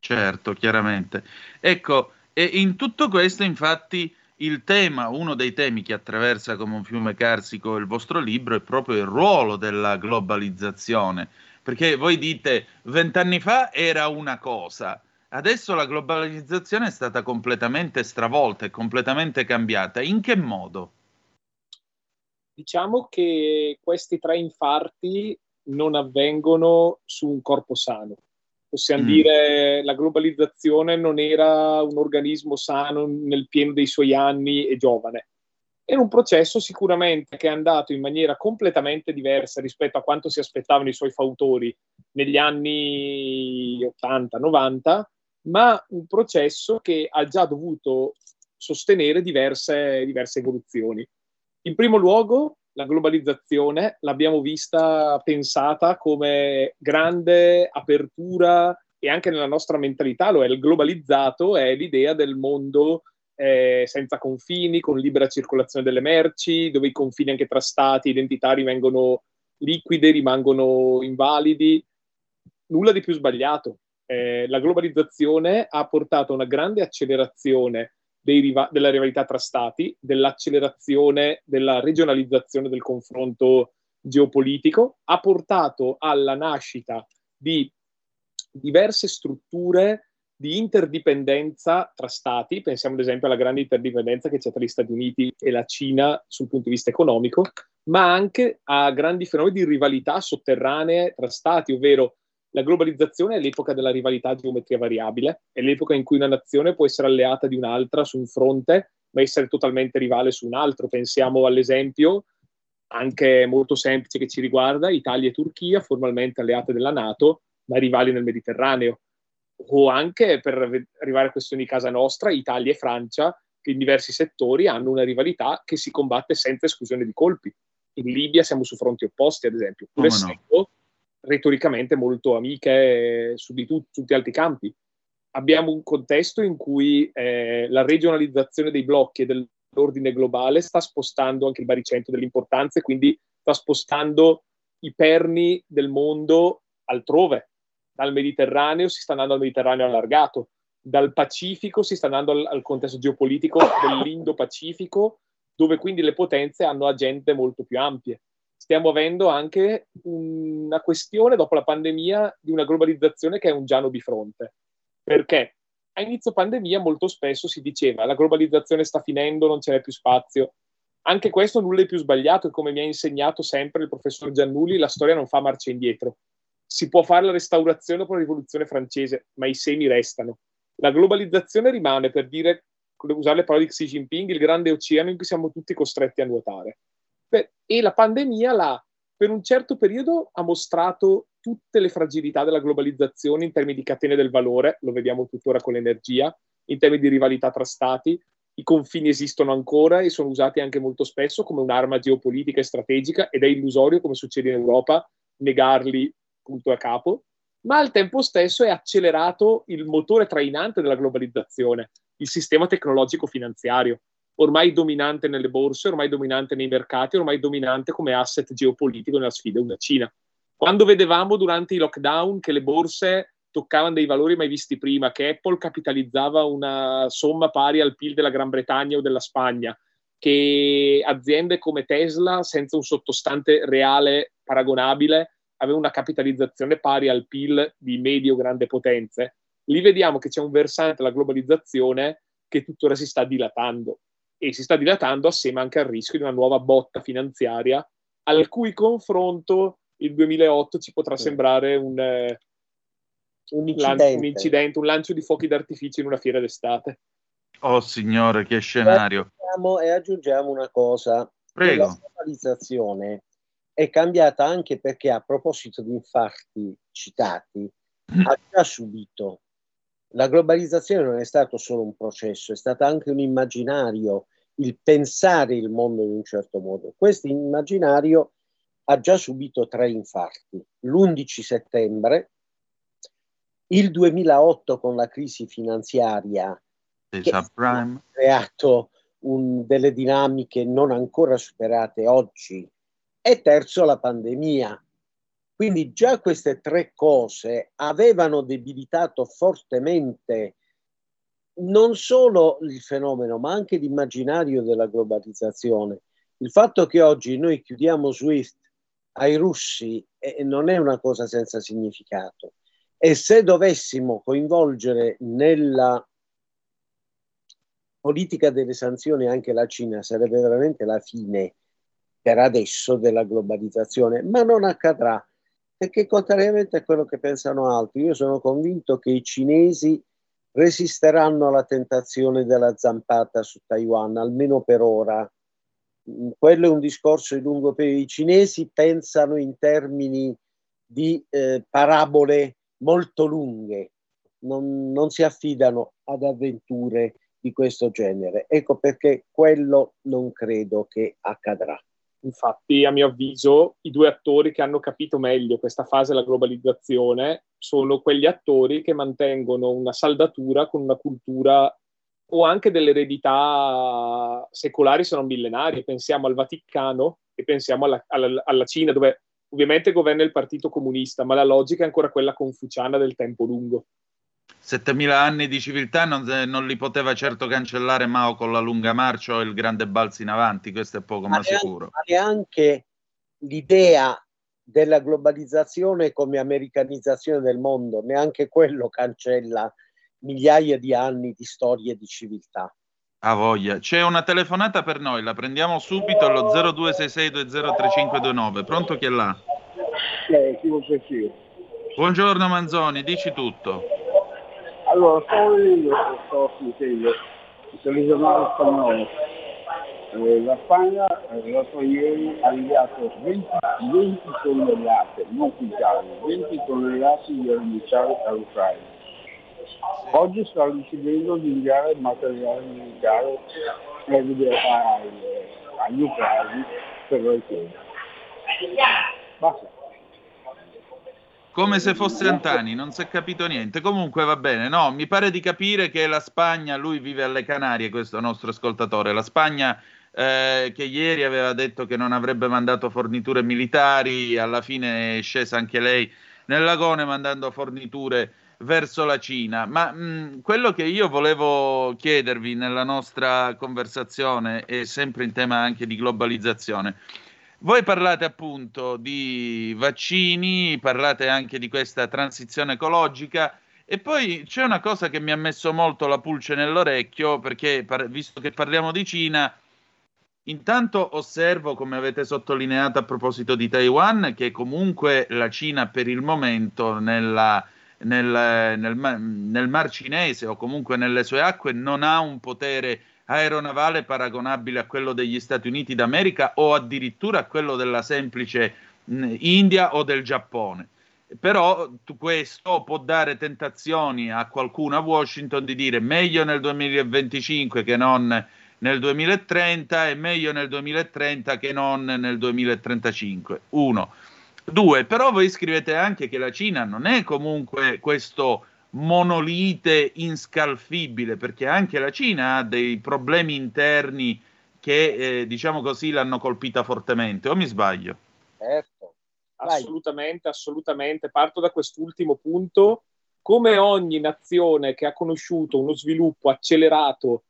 Certo, chiaramente. Ecco, e in tutto questo, infatti, il tema, uno dei temi che attraversa come un fiume carsico il vostro libro è proprio il ruolo della globalizzazione. Perché voi dite, vent'anni fa era una cosa, adesso la globalizzazione è stata completamente stravolta e completamente cambiata. In che modo? Diciamo che questi tre infarti non avvengono su un corpo sano. Possiamo Mm. dire la globalizzazione non era un organismo sano nel pieno dei suoi anni e giovane. Era un processo sicuramente che è andato in maniera completamente diversa rispetto a quanto si aspettavano i suoi fautori negli anni 80-90, ma un processo che ha già dovuto sostenere diverse, diverse evoluzioni. In primo luogo, la globalizzazione l'abbiamo vista pensata come grande apertura e anche nella nostra mentalità lo è. Il globalizzato è l'idea del mondo eh, senza confini, con libera circolazione delle merci, dove i confini anche tra stati identitari vengono liquidi, rimangono invalidi. Nulla di più sbagliato. Eh, la globalizzazione ha portato a una grande accelerazione riva- della rivalità tra stati, dell'accelerazione, della regionalizzazione del confronto geopolitico, ha portato alla nascita di diverse strutture di interdipendenza tra stati, pensiamo ad esempio alla grande interdipendenza che c'è tra gli Stati Uniti e la Cina sul punto di vista economico, ma anche a grandi fenomeni di rivalità sotterranee tra stati, ovvero la globalizzazione è l'epoca della rivalità a geometria variabile, è l'epoca in cui una nazione può essere alleata di un'altra su un fronte, ma essere totalmente rivale su un altro. Pensiamo all'esempio anche molto semplice che ci riguarda, Italia e Turchia, formalmente alleate della Nato, ma rivali nel Mediterraneo. O anche per arrivare a questioni di casa nostra, Italia e Francia, che in diversi settori hanno una rivalità che si combatte senza esclusione di colpi. In Libia siamo su fronti opposti, ad esempio, pur Come no? Retoricamente molto amiche su di tut- tutti altri campi. Abbiamo un contesto in cui eh, la regionalizzazione dei blocchi e dell'ordine globale sta spostando anche il baricentro dell'importanza e quindi sta spostando i perni del mondo altrove. Dal Mediterraneo si sta andando al Mediterraneo allargato, dal Pacifico si sta andando al, al contesto geopolitico dell'Indo-Pacifico, dove quindi le potenze hanno agende molto più ampie. Stiamo avendo anche una questione dopo la pandemia di una globalizzazione che è un giano bifronte. Perché a inizio pandemia molto spesso si diceva la globalizzazione sta finendo, non ce n'è più spazio. Anche questo nulla è più sbagliato e come mi ha insegnato sempre il professor Giannulli, la storia non fa marcia indietro. Si può fare la restaurazione dopo la rivoluzione francese, ma i semi restano. La globalizzazione rimane, per dire, usare le parole di Xi Jinping, il grande oceano in cui siamo tutti costretti a nuotare. Beh, e la pandemia l'ha, per un certo periodo ha mostrato tutte le fragilità della globalizzazione in termini di catene del valore, lo vediamo tuttora con l'energia, in termini di rivalità tra stati, i confini esistono ancora e sono usati anche molto spesso come un'arma geopolitica e strategica ed è illusorio, come succede in Europa, negarli punto a capo, ma al tempo stesso è accelerato il motore trainante della globalizzazione, il sistema tecnologico finanziario, ormai dominante nelle borse, ormai dominante nei mercati, ormai dominante come asset geopolitico nella sfida una Cina. Quando vedevamo durante i lockdown che le borse toccavano dei valori mai visti prima, che Apple capitalizzava una somma pari al PIL della Gran Bretagna o della Spagna, che aziende come Tesla, senza un sottostante reale paragonabile, aveva una capitalizzazione pari al PIL di grandi potenze, lì vediamo che c'è un versante della globalizzazione che tuttora si sta dilatando e si sta dilatando assieme anche al rischio di una nuova botta finanziaria al cui confronto il 2008 ci potrà sembrare un, eh, Un incidente. un incidente, un lancio di fuochi d'artificio in una fiera d'estate. Oh signore, che scenario. Aggiungiamo- E aggiungiamo una cosa. Prego. La globalizzazione è cambiata anche perché a proposito di infarti citati, ha già subito. La globalizzazione non è stato solo un processo, è stato anche un immaginario, il pensare il mondo in un certo modo. Questo immaginario ha già subito tre infarti. L'11 settembre, il 2008 con la crisi finanziaria che ha creato un- delle dinamiche non ancora superate oggi e terzo la pandemia. Quindi già queste tre cose avevano debilitato fortemente non solo il fenomeno, ma anche l'immaginario della globalizzazione. Il fatto che oggi noi chiudiamo SWIFT ai russi eh, non è una cosa senza significato. E se dovessimo coinvolgere nella politica delle sanzioni anche la Cina, sarebbe veramente la fine per adesso della globalizzazione, ma non accadrà perché contrariamente a quello che pensano altri, io sono convinto che i cinesi resisteranno alla tentazione della zampata su Taiwan, almeno per ora. Mm, Quello è un discorso di lungo periodo. I cinesi pensano in termini di eh, parabole molto lunghe, non, non si affidano ad avventure di questo genere. Ecco perché quello non credo che accadrà. Infatti, a mio avviso, i due attori che hanno capito meglio questa fase della globalizzazione sono quegli attori che mantengono una saldatura con una cultura o anche delle eredità secolari, se non millenarie. Pensiamo al Vaticano e pensiamo alla, alla- alla Cina, dove ovviamente governa il Partito Comunista, ma la logica è ancora quella confuciana del tempo lungo. 7000 anni di civiltà non, non li poteva certo cancellare Mao con la lunga marcia o il grande balzo in avanti, questo è poco ma neanche- sicuro. ma neanche l'idea della globalizzazione come americanizzazione del mondo, neanche quello cancella migliaia di anni di storie di civiltà. Ha voglia. C'è una telefonata per noi, la prendiamo subito allo 0266203529. Pronto chi è là? Eh, chi. Buongiorno Manzoni, dici tutto. Allora, stavo vedendo, stavo sentendo il telegiornale spagnolo. Eh, la Spagna eh, l'altro ieri ha inviato 20, 20 tonnellate, non quintali, 20 tonnellate di armi all'Ucraina. Oggi sta decidendo di inviare materiale militare ai- agli ucraini per le chiese. Basta. Come se fosse Antani, non si è capito niente. Comunque va bene, no, mi pare di capire che la Spagna, lui vive alle Canarie, questo nostro ascoltatore, la Spagna eh, che ieri aveva detto che non avrebbe mandato forniture militari, alla fine è scesa anche lei nel lagone mandando forniture verso la Cina. Ma mh, quello che io volevo chiedervi nella nostra conversazione è sempre in tema anche di globalizzazione. Voi parlate appunto di vaccini, parlate anche di questa transizione ecologica e poi c'è una cosa che mi ha messo molto la pulce nell'orecchio perché par- visto che parliamo di Cina, intanto osservo, come avete sottolineato a proposito di Taiwan, che comunque la Cina per il momento nella- nel, nel nel Mar Cinese o comunque nelle sue acque non ha un potere aeronavale paragonabile a quello degli Stati Uniti d'America o addirittura a quello della semplice mh, India o del Giappone. Però questo può dare tentazioni a qualcuno a Washington di dire meglio nel 2025 che non nel 2030 e meglio nel 2030 che non nel 2035. Uno. Due, però voi scrivete anche che la Cina non è comunque questo monolite inscalfibile, perché anche la Cina ha dei problemi interni che, eh, diciamo così, l'hanno colpita fortemente, o mi sbaglio? Certo. Assolutamente, assolutamente. Parto da quest'ultimo punto. Come ogni nazione che ha conosciuto uno sviluppo accelerato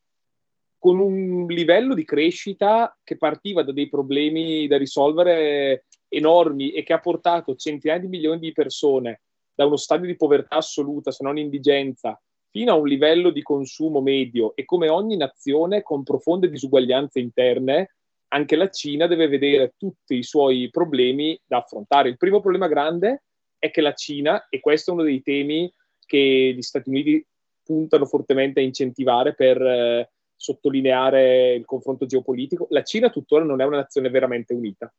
con un livello di crescita che partiva da dei problemi da risolvere enormi e che ha portato centinaia di milioni di persone da uno stadio di povertà assoluta, se non indigenza, fino a un livello di consumo medio e come ogni nazione con profonde disuguaglianze interne, anche la Cina deve vedere tutti i suoi problemi da affrontare. Il primo problema grande è che la Cina, e questo è uno dei temi che gli Stati Uniti puntano fortemente a incentivare per eh, sottolineare il confronto geopolitico, la Cina tuttora non è una nazione veramente unita,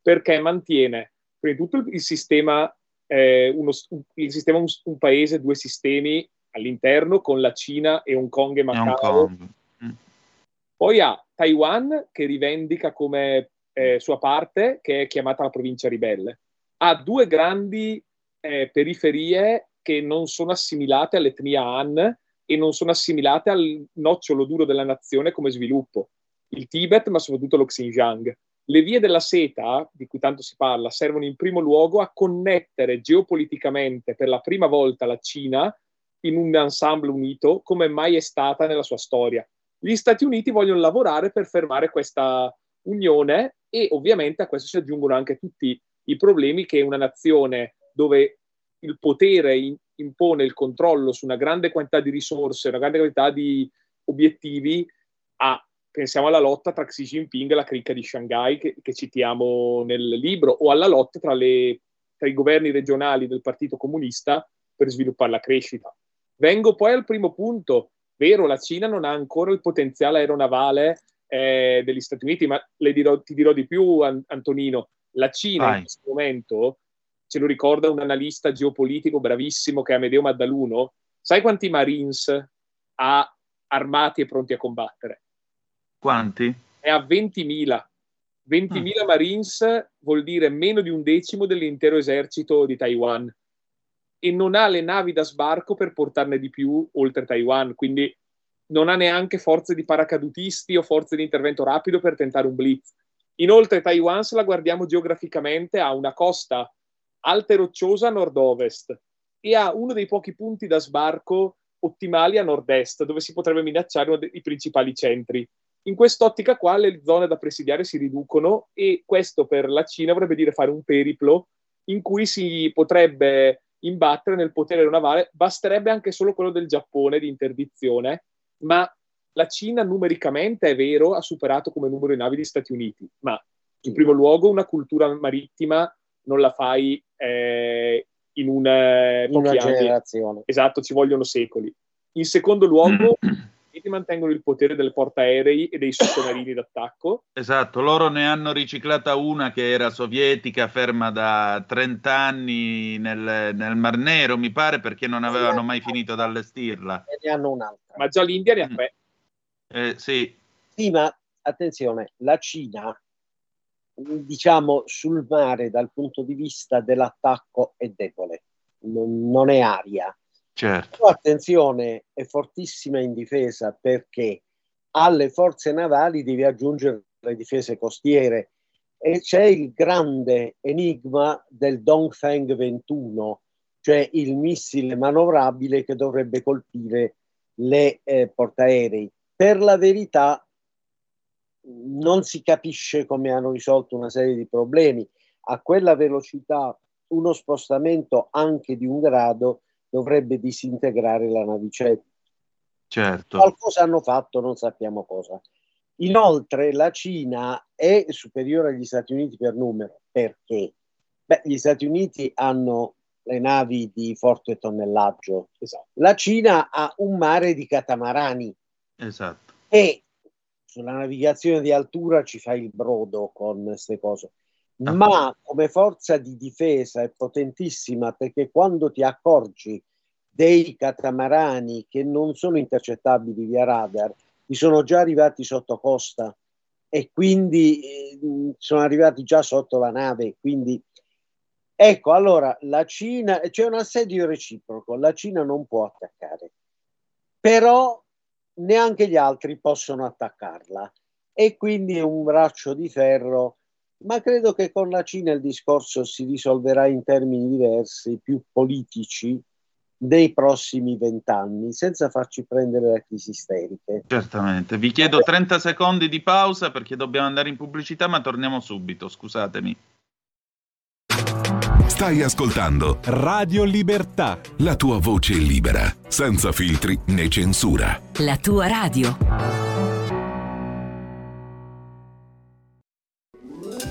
perché mantiene prima di tutto il, sistema, eh, uno, il sistema un, un paese, due sistemi all'interno con la Cina e Hong Kong e Macao. Mm. Poi ha Taiwan che rivendica come eh, sua parte, che è chiamata la provincia ribelle. Ha due grandi eh, periferie che non sono assimilate all'etnia Han e non sono assimilate al nocciolo duro della nazione come sviluppo. Il Tibet, ma soprattutto lo Xinjiang. Le vie della seta, di cui tanto si parla, servono in primo luogo a connettere geopoliticamente per la prima volta la Cina in un ensemble unito come mai è stata nella sua storia. Gli Stati Uniti vogliono lavorare per fermare questa unione e ovviamente a questo si aggiungono anche tutti i problemi che una nazione dove il potere in- impone il controllo su una grande quantità di risorse, una grande quantità di obiettivi, ha. Pensiamo alla lotta tra Xi Jinping e la cricca di Shanghai che, che citiamo nel libro, o alla lotta tra, le- tra i governi regionali del Partito Comunista per sviluppare la crescita. Vengo poi al primo punto. Vero, la Cina non ha ancora il potenziale aeronavale eh, degli Stati Uniti, ma dirò- ti dirò di più, An- Antonino. La Cina Vai. in questo momento, ce lo ricorda un analista geopolitico bravissimo che è Amedeo Maddaluno, sai quanti Marines ha armati e pronti a combattere? Quanti? È a 20.000. 20.000 Marines vuol dire meno di un decimo dell'intero esercito di Taiwan e non ha le navi da sbarco per portarne di più oltre Taiwan, quindi non ha neanche forze di paracadutisti o forze di intervento rapido per tentare un blitz. Inoltre Taiwan, se la guardiamo geograficamente, ha una costa alta e rocciosa a nord-ovest e ha uno dei pochi punti da sbarco ottimali a nord-est, dove si potrebbe minacciare uno dei principali centri. In quest'ottica qua le zone da presidiare si riducono e questo per la Cina vorrebbe dire fare un periplo in cui si potrebbe imbattere nel potere aeronavale, basterebbe anche solo quello del Giappone di interdizione, ma la Cina numericamente è vero ha superato come numero di navi gli Stati Uniti, ma in primo luogo una cultura marittima non la fai eh, in un, eh, In una pochi anni. generazione. Esatto, ci vogliono secoli. In secondo luogo, sovietici mantengono il potere del portaerei e dei sottomarini d'attacco. Esatto, loro ne hanno riciclata una che era sovietica, ferma da 30 anni nel, nel Mar Nero, mi pare, perché non avevano mai finito di allestirla. E ne hanno un'altra. Ma già l'India ne ha tre. Eh, sì, Sì, ma attenzione, la Cina, diciamo, sul mare dal punto di vista dell'attacco è debole, non, non è aria. Certo. Però attenzione, è fortissima in difesa perché alle forze navali devi aggiungere le difese costiere e c'è il grande enigma del Dongfeng 21, cioè il missile manovrabile che dovrebbe colpire le eh, portaerei. Per la verità non si capisce come hanno risolto una serie di problemi. A quella velocità uno spostamento anche di un grado dovrebbe disintegrare la navicella. Certo. Qualcosa hanno fatto, non sappiamo cosa. Inoltre la Cina è superiore agli Stati Uniti per numero. Perché? Beh, gli Stati Uniti hanno le navi di forte tonnellaggio. La Cina ha un mare di catamarani Esatto. e sulla navigazione di altura ci fa il brodo con queste cose. Ma come forza di difesa è potentissima perché quando ti accorgi dei catamarani che non sono intercettabili via radar, ti sono già arrivati sotto costa e quindi eh, sono arrivati già sotto la nave. Quindi ecco, allora la Cina c'è un assedio reciproco, la Cina non può attaccare, però neanche gli altri possono attaccarla e quindi è un braccio di ferro. Ma credo che con la Cina il discorso si risolverà in termini diversi, più politici, nei prossimi vent'anni, senza farci prendere da crisi isteriche. Certamente. Vi chiedo 30 secondi di pausa perché dobbiamo andare in pubblicità, ma torniamo subito, scusatemi. Stai ascoltando Radio Libertà. la tua voce libera, senza filtri né censura. La tua radio.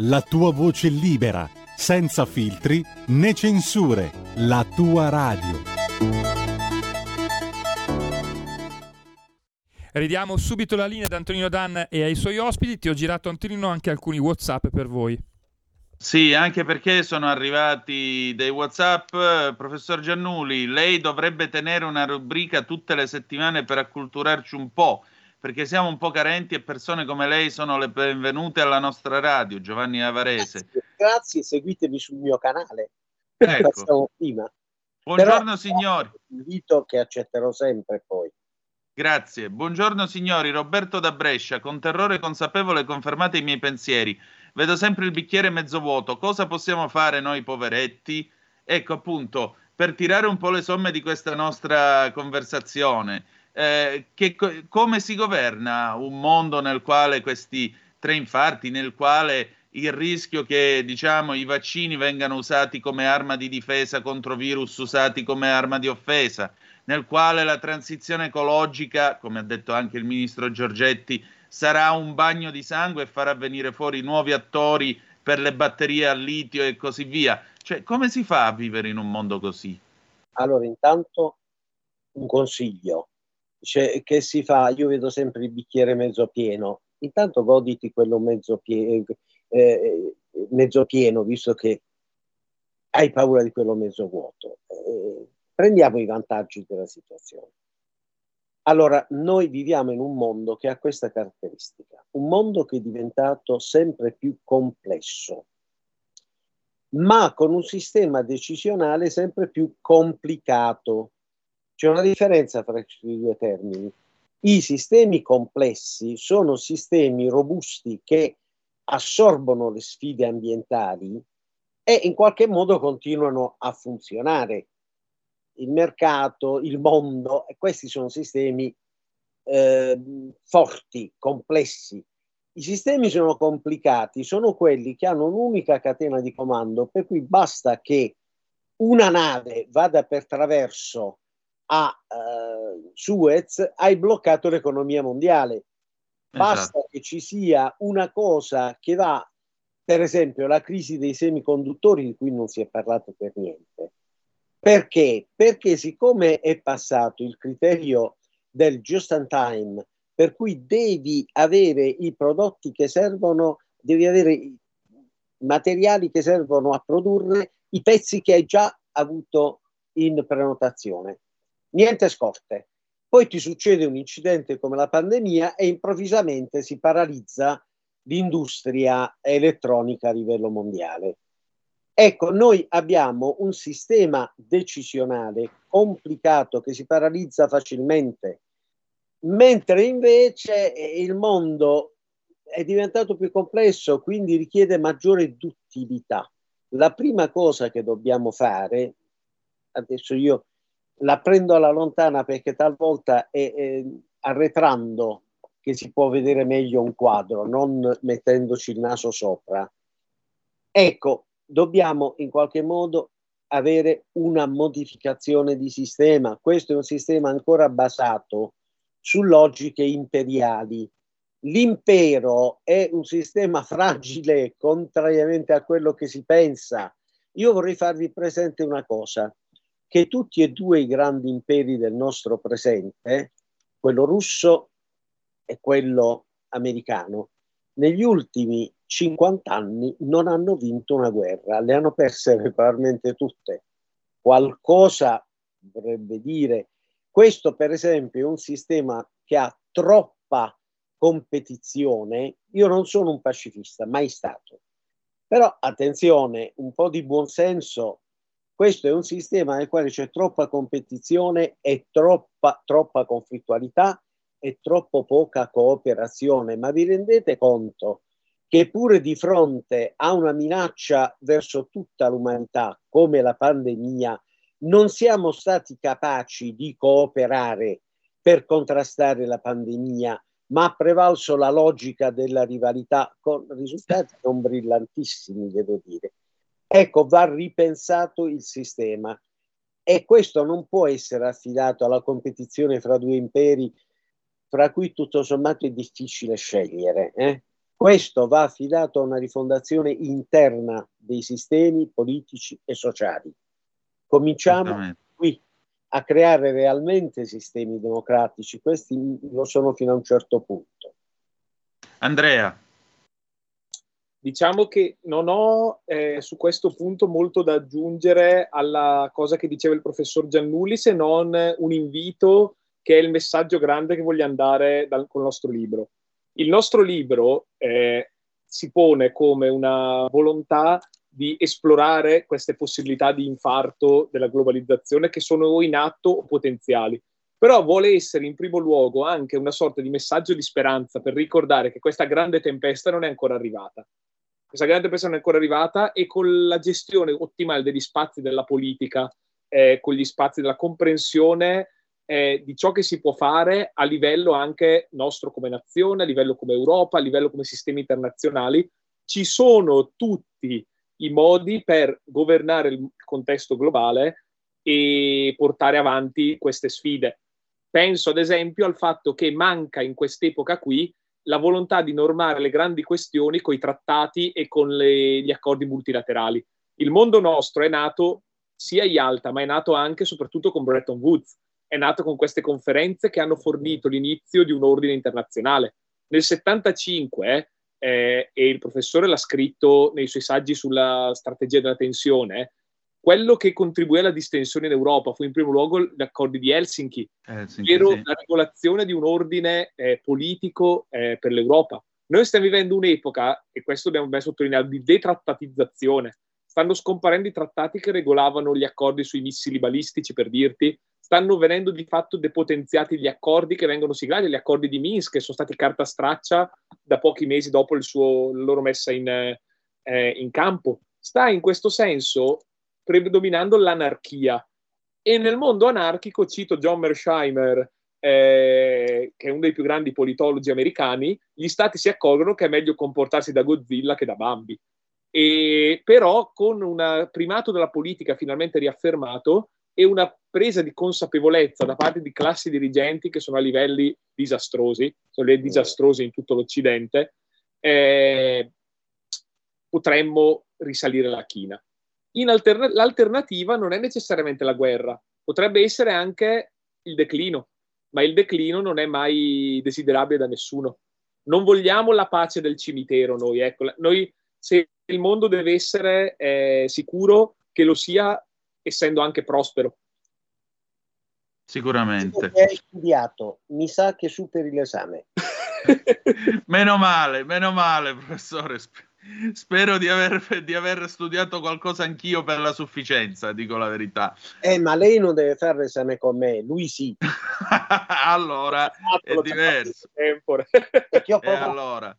la tua voce libera, senza filtri né censure, la tua radio. Ridiamo subito la linea ad Antonino Dan e ai suoi ospiti. Ti ho girato, Antonino, anche alcuni WhatsApp per voi. Sì, anche perché sono arrivati dei WhatsApp. Professor Giannuli, lei dovrebbe tenere una rubrica tutte le settimane per acculturarci un po', perché siamo un po' carenti e persone come lei sono le benvenute alla nostra radio, Giovanni Avarese. Grazie, seguitemi sul mio canale. Ecco. Buongiorno Però- signori. Invito che accetterò sempre poi. Grazie. Buongiorno signori, Roberto da Brescia. Con terrore consapevole confermate i miei pensieri. Vedo sempre il bicchiere mezzo vuoto. Cosa possiamo fare noi poveretti? Ecco appunto, per tirare un po' le somme di questa nostra conversazione, eh, che co- come si governa un mondo nel quale questi tre infarti, nel quale il rischio che diciamo i vaccini vengano usati come arma di difesa contro virus usati come arma di offesa, nel quale la transizione ecologica, come ha detto anche il ministro Giorgetti, sarà un bagno di sangue e farà venire fuori nuovi attori per le batterie al litio e così via. Cioè, come si fa a vivere in un mondo così? Allora, intanto un consiglio Cioè, che si fa, io vedo sempre il bicchiere mezzo pieno, intanto goditi quello mezzo, pie- eh, mezzo pieno, visto che hai paura di quello mezzo vuoto. Eh, prendiamo i vantaggi della situazione. Allora, noi viviamo in un mondo che ha questa caratteristica, un mondo che è diventato sempre più complesso, ma con un sistema decisionale sempre più complicato. C'è una differenza tra questi due termini. I sistemi complessi sono sistemi robusti che assorbono le sfide ambientali e in qualche modo continuano a funzionare. Il mercato, il mondo, questi sono sistemi eh, forti, complessi. I sistemi sono complicati, sono quelli che hanno un'unica catena di comando, per cui basta che una nave vada per traverso a eh, Suez, hai bloccato l'economia mondiale. Basta che ci sia una cosa che va, per esempio, la crisi dei semiconduttori di cui non si è parlato per niente. Perché? Perché siccome è passato il criterio del just in time, per cui devi avere i prodotti che servono, devi avere i materiali che servono a produrre i pezzi che hai già avuto in prenotazione. Niente scorte. Poi ti succede un incidente come la pandemia e improvvisamente si paralizza l'industria elettronica a livello mondiale. Ecco, noi abbiamo un sistema decisionale complicato che si paralizza facilmente, mentre invece il mondo è diventato più complesso, quindi richiede maggiore duttilità. La prima cosa che dobbiamo fare, adesso io la prendo alla lontana perché talvolta è, è arretrando che si può vedere meglio un quadro, non mettendoci il naso sopra. Ecco, dobbiamo in qualche modo avere una modificazione di sistema. Questo è un sistema ancora basato su logiche imperiali. L'impero è un sistema fragile, contrariamente a quello che si pensa. Io vorrei farvi presente una cosa, che tutti e due i grandi imperi del nostro presente, quello russo e quello americano, negli ultimi 50 anni non hanno vinto una guerra, le hanno perse regolarmente tutte. Qualcosa vorrebbe dire questo, per esempio, è un sistema che ha troppa competizione. Io non sono un pacifista, mai stato. Però attenzione, un po' di buonsenso. Questo è un sistema nel quale c'è troppa competizione e troppa, troppa conflittualità e troppo poca cooperazione. Ma vi rendete conto che pure di fronte a una minaccia verso tutta l'umanità come la pandemia, non siamo stati capaci di cooperare per contrastare la pandemia, ma ha prevalso la logica della rivalità con risultati non brillantissimi, devo dire. Ecco, va ripensato il sistema e questo non può essere affidato alla competizione fra due imperi, fra cui tutto sommato è difficile scegliere. Eh? Questo va affidato a una rifondazione interna dei sistemi politici e sociali. Cominciamo qui a creare realmente sistemi democratici, questi lo sono fino a un certo punto. Andrea. Diciamo che non ho eh, su questo punto molto da aggiungere alla cosa che diceva il professor Giannulli, se non un invito che è il messaggio grande che vogliamo dare dal, il nostro libro. Il nostro libro eh, si pone come una volontà di esplorare queste possibilità di infarto della globalizzazione che sono in atto o potenziali. Però vuole essere in primo luogo anche una sorta di messaggio di speranza per ricordare che questa grande tempesta non è ancora arrivata. Questa grande non è ancora arrivata e con la gestione ottimale degli spazi della politica, eh, con gli spazi della comprensione eh, di ciò che si può fare a livello anche nostro come nazione, a livello come Europa, a livello come sistemi internazionali, ci sono tutti i modi per governare il contesto globale e portare avanti queste sfide. Penso ad esempio al fatto che manca in quest'epoca qui la volontà di normare le grandi questioni con i trattati e con le, gli accordi multilaterali. Il mondo nostro è nato sia IALTA, ma è nato anche e soprattutto con Bretton Woods, è nato con queste conferenze che hanno fornito l'inizio di un ordine internazionale. Nel 75 eh, e il professore l'ha scritto nei suoi saggi sulla strategia della tensione, quello che contribuì alla distensione in Europa fu in primo luogo gli accordi di Helsinki, Helsinki ovvero sì. la regolazione di un ordine eh, politico eh, per l'Europa. Noi stiamo vivendo un'epoca, e questo dobbiamo ben sottolineare, di detrattativizzazione. Stanno scomparendo i trattati che regolavano gli accordi sui missili balistici, per dirti, stanno venendo di fatto depotenziati gli accordi che vengono siglati, gli accordi di Minsk, che sono stati carta straccia da pochi mesi dopo il suo, la loro messa in, eh, in campo. Sta in questo senso predominando l'anarchia. E nel mondo anarchico, cito John Mersheimer eh, che è uno dei più grandi politologi americani, gli stati si accorgono che è meglio comportarsi da Godzilla che da Bambi. E, però con un primato della politica finalmente riaffermato e una presa di consapevolezza da parte di classi dirigenti che sono a livelli disastrosi, sono le disastrose in tutto l'Occidente, eh, potremmo risalire la china. In alterna- l'alternativa non è necessariamente la guerra, potrebbe essere anche il declino, ma il declino non è mai desiderabile da nessuno. Non vogliamo la pace del cimitero noi, ecco. noi se il mondo deve essere eh, sicuro, che lo sia essendo anche prospero. Sicuramente. Hai studiato, mi sa che superi l'esame. meno male, meno male, professore. Sp- Spero di aver, di aver, studiato qualcosa anch'io per la sufficienza, dico la verità. Eh, ma lei non deve fare l'esame con me, lui sì. allora, è diverso. e allora,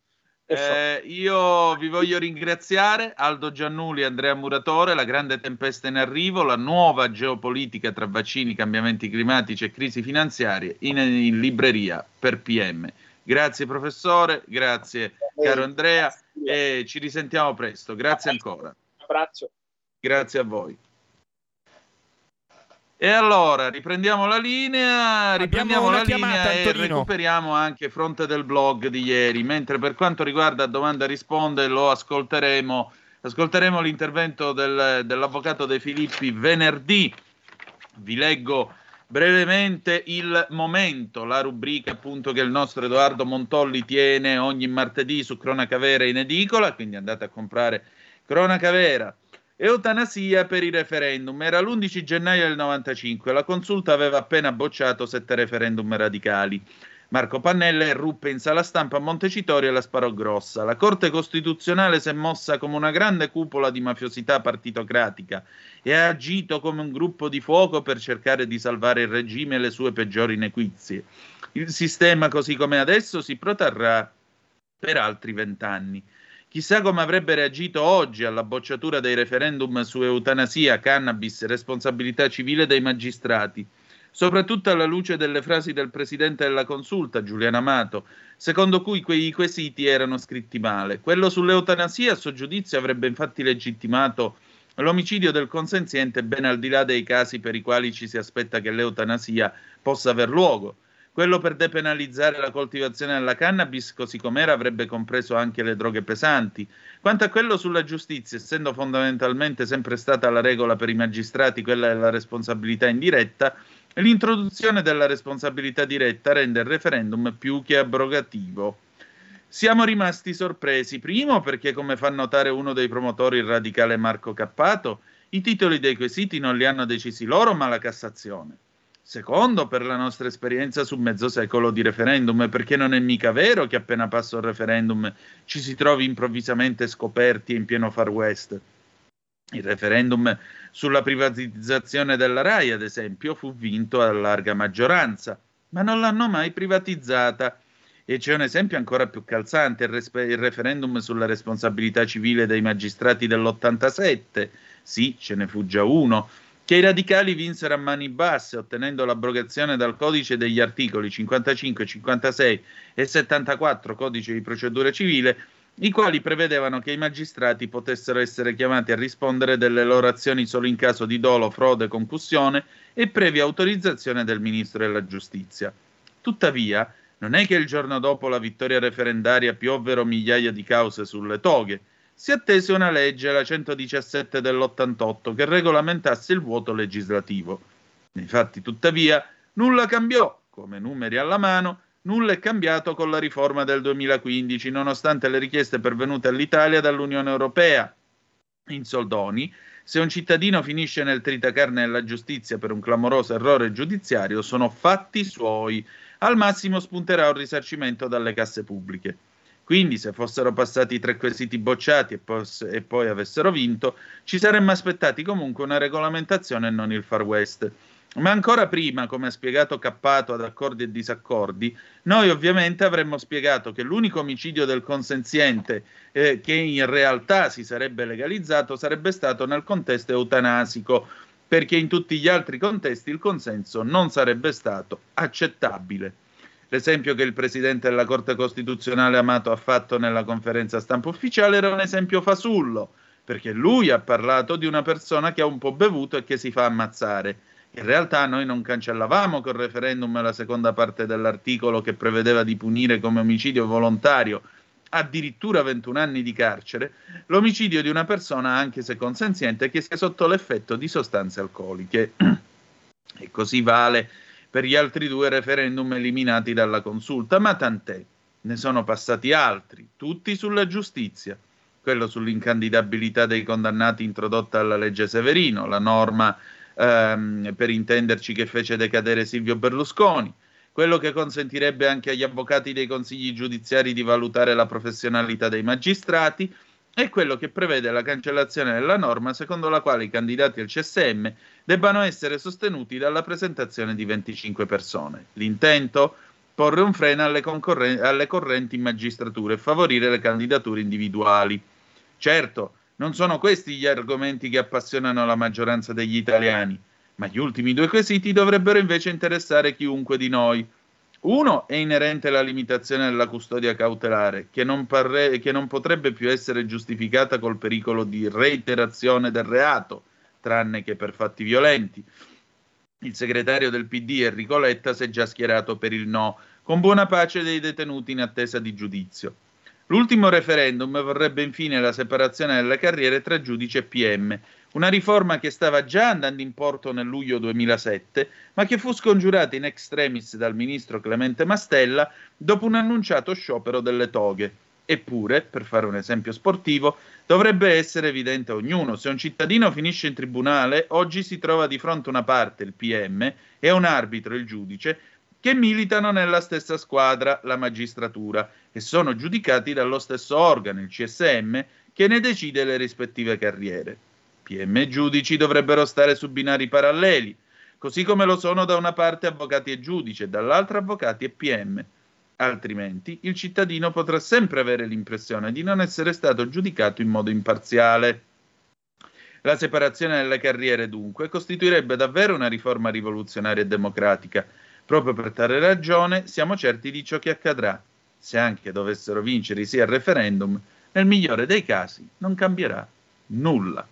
eh, io vi voglio ringraziare, Aldo Giannuli, Andrea Muratore, la grande tempesta in arrivo, la nuova geopolitica tra vaccini, cambiamenti climatici e crisi finanziarie in, in libreria per PM. Grazie professore, grazie caro Andrea e ci risentiamo presto. Grazie ancora. Un abbraccio. Grazie a voi. E allora riprendiamo la linea, riprendiamo la linea e recuperiamo anche fronte del blog di ieri, mentre per quanto riguarda domanda risponde lo ascolteremo, ascolteremo l'intervento del, dell'avvocato De Filippi venerdì. Vi leggo brevemente il momento, la rubrica appunto che il nostro Edoardo Montolli tiene ogni martedì su Cronaca Vera in edicola, quindi andate a comprare Cronaca Vera. Eutanasia per i referendum. Era l'11 gennaio del 95, la consulta aveva appena bocciato sette referendum radicali. Marco Pannella irruppe in sala stampa a Montecitorio e la sparò grossa. La Corte Costituzionale si è mossa come una grande cupola di mafiosità partitocratica e ha agito come un gruppo di fuoco per cercare di salvare il regime e le sue peggiori nequizie. Il sistema, così come adesso, si protrarrà per altri vent'anni. Chissà come avrebbe reagito oggi alla bocciatura dei referendum su eutanasia, cannabis e responsabilità civile dei magistrati soprattutto alla luce delle frasi del presidente della consulta, Giuliano Amato, secondo cui quei quesiti erano scritti male. Quello sull'eutanasia, a suo giudizio, avrebbe infatti legittimato l'omicidio del consenziente ben al di là dei casi per i quali ci si aspetta che l'eutanasia possa aver luogo. Quello per depenalizzare la coltivazione della cannabis, così com'era, avrebbe compreso anche le droghe pesanti. Quanto a quello sulla giustizia, essendo fondamentalmente sempre stata la regola per i magistrati quella della responsabilità indiretta, L'introduzione della responsabilità diretta rende il referendum più che abrogativo. Siamo rimasti sorpresi, primo perché, come fa notare uno dei promotori, il radicale Marco Cappato, i titoli dei quesiti non li hanno decisi loro, ma la Cassazione. Secondo, per la nostra esperienza su mezzo secolo di referendum, perché non è mica vero che appena passa il referendum ci si trovi improvvisamente scoperti in pieno Far West. Il referendum sulla privatizzazione della RAI, ad esempio, fu vinto a larga maggioranza, ma non l'hanno mai privatizzata. E c'è un esempio ancora più calzante, il, respe- il referendum sulla responsabilità civile dei magistrati dell'87. Sì, ce ne fu già uno, che i radicali vinsero a mani basse, ottenendo l'abrogazione dal codice degli articoli 55, 56 e 74 codice di procedura civile i quali prevedevano che i magistrati potessero essere chiamati a rispondere delle loro azioni solo in caso di dolo, frode, concussione e previa autorizzazione del ministro della giustizia. Tuttavia, non è che il giorno dopo la vittoria referendaria piovvero migliaia di cause sulle toghe. Si attese una legge, la 117 dell'88, che regolamentasse il vuoto legislativo. Infatti, tuttavia, nulla cambiò, come numeri alla mano, Nulla è cambiato con la riforma del 2015, nonostante le richieste pervenute all'Italia dall'Unione Europea. In soldoni, se un cittadino finisce nel tritacarne della giustizia per un clamoroso errore giudiziario, sono fatti suoi. Al massimo spunterà un risarcimento dalle casse pubbliche. Quindi, se fossero passati tre quesiti bocciati e, pos- e poi avessero vinto, ci saremmo aspettati comunque una regolamentazione e non il Far West. Ma ancora prima, come ha spiegato Cappato ad accordi e disaccordi, noi ovviamente avremmo spiegato che l'unico omicidio del consenziente eh, che in realtà si sarebbe legalizzato sarebbe stato nel contesto eutanasico, perché in tutti gli altri contesti il consenso non sarebbe stato accettabile. L'esempio che il presidente della Corte Costituzionale Amato ha fatto nella conferenza stampa ufficiale era un esempio fasullo, perché lui ha parlato di una persona che ha un po' bevuto e che si fa ammazzare. In realtà noi non cancellavamo col referendum la seconda parte dell'articolo che prevedeva di punire come omicidio volontario addirittura 21 anni di carcere l'omicidio di una persona anche se consenziente che sia sotto l'effetto di sostanze alcoliche. e così vale per gli altri due referendum eliminati dalla consulta, ma tant'è. Ne sono passati altri, tutti sulla giustizia. Quello sull'incandidabilità dei condannati introdotta dalla legge Severino, la norma ehm, per intenderci che fece decadere Silvio Berlusconi, quello che consentirebbe anche agli avvocati dei consigli giudiziari di valutare la professionalità dei magistrati è quello che prevede la cancellazione della norma secondo la quale i candidati al CSM debbano essere sostenuti dalla presentazione di 25 persone. L'intento? Porre un freno alle, concorren- alle correnti in magistratura e favorire le candidature individuali. Certo, non sono questi gli argomenti che appassionano la maggioranza degli italiani, ma gli ultimi due quesiti dovrebbero invece interessare chiunque di noi. Uno è inerente alla limitazione della custodia cautelare, che non, parre- che non potrebbe più essere giustificata col pericolo di reiterazione del reato, tranne che per fatti violenti. Il segretario del PD Enrico Letta si è già schierato per il no, con buona pace dei detenuti in attesa di giudizio. L'ultimo referendum vorrebbe infine la separazione delle carriere tra giudice e PM, una riforma che stava già andando in porto nel luglio 2007, ma che fu scongiurata in extremis dal ministro Clemente Mastella dopo un annunciato sciopero delle toghe. Eppure, per fare un esempio sportivo, dovrebbe essere evidente a ognuno, se un cittadino finisce in tribunale, oggi si trova di fronte una parte, il PM, e un arbitro, il giudice, che militano nella stessa squadra, la magistratura, e sono giudicati dallo stesso organo, il CSM, che ne decide le rispettive carriere. PM e giudici dovrebbero stare su binari paralleli, così come lo sono da una parte avvocati e giudici e dall'altra avvocati e PM. Altrimenti il cittadino potrà sempre avere l'impressione di non essere stato giudicato in modo imparziale. La separazione delle carriere, dunque, costituirebbe davvero una riforma rivoluzionaria e democratica. Proprio per tale ragione siamo certi di ciò che accadrà. Se anche dovessero vincere sì al referendum, nel migliore dei casi non cambierà nulla.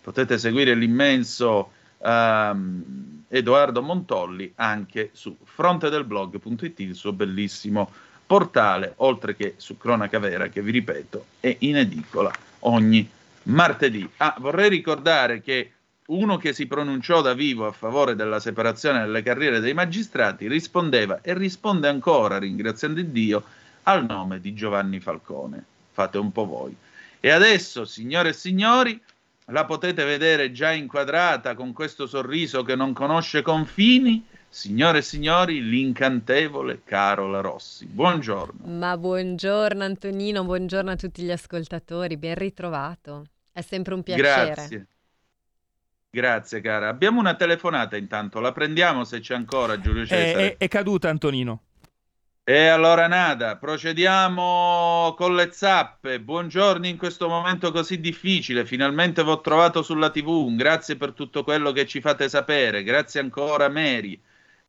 Potete seguire l'immenso ehm, Edoardo Montolli anche su frontedelblog.it, il suo bellissimo portale, oltre che su Cronaca Vera, che vi ripeto è in edicola ogni martedì. Ah, vorrei ricordare che uno che si pronunciò da vivo a favore della separazione delle carriere dei magistrati rispondeva e risponde ancora, ringraziando Dio, al nome di Giovanni Falcone. Fate un po' voi. E adesso, signore e signori, la potete vedere già inquadrata con questo sorriso che non conosce confini. Signore e signori, l'incantevole Carola Rossi. Buongiorno. Ma buongiorno Antonino, buongiorno a tutti gli ascoltatori, ben ritrovato. È sempre un piacere. Grazie. Grazie cara. Abbiamo una telefonata intanto, la prendiamo se c'è ancora Giulio È, Cesare. è- è caduta Antonino. E allora nada, procediamo con le zappe. Buongiorno in questo momento così difficile. Finalmente vi ho trovato sulla TV. Grazie per tutto quello che ci fate sapere. Grazie ancora Mary.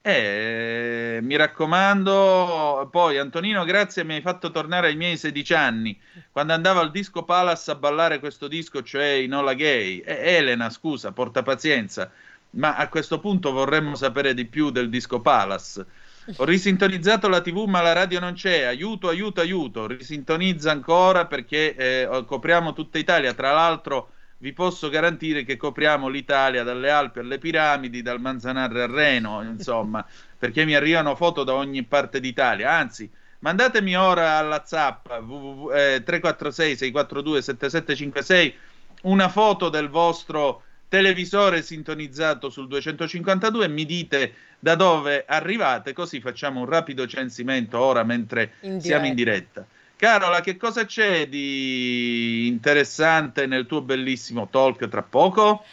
E mi raccomando, poi Antonino, grazie, mi hai fatto tornare ai miei 16 anni, quando andavo al Disco Palace a ballare questo disco, cioè Inola Gay. E Elena, scusa, porta pazienza, ma a questo punto vorremmo sapere di più del Disco Palace. Ho risintonizzato la TV, ma la radio non c'è. Aiuto, aiuto, aiuto. Risintonizza ancora perché eh, copriamo tutta Italia. Tra l'altro, vi posso garantire che copriamo l'Italia dalle Alpi alle piramidi, dal Manzanarre al Reno, insomma, perché mi arrivano foto da ogni parte d'Italia. Anzi, mandatemi ora alla Zap www, eh, 346 642 7756 una foto del vostro televisore sintonizzato sul 252 e mi dite da dove arrivate, così facciamo un rapido censimento ora mentre In siamo in diretta. diretta. Carola, che cosa c'è di interessante nel tuo bellissimo talk tra poco?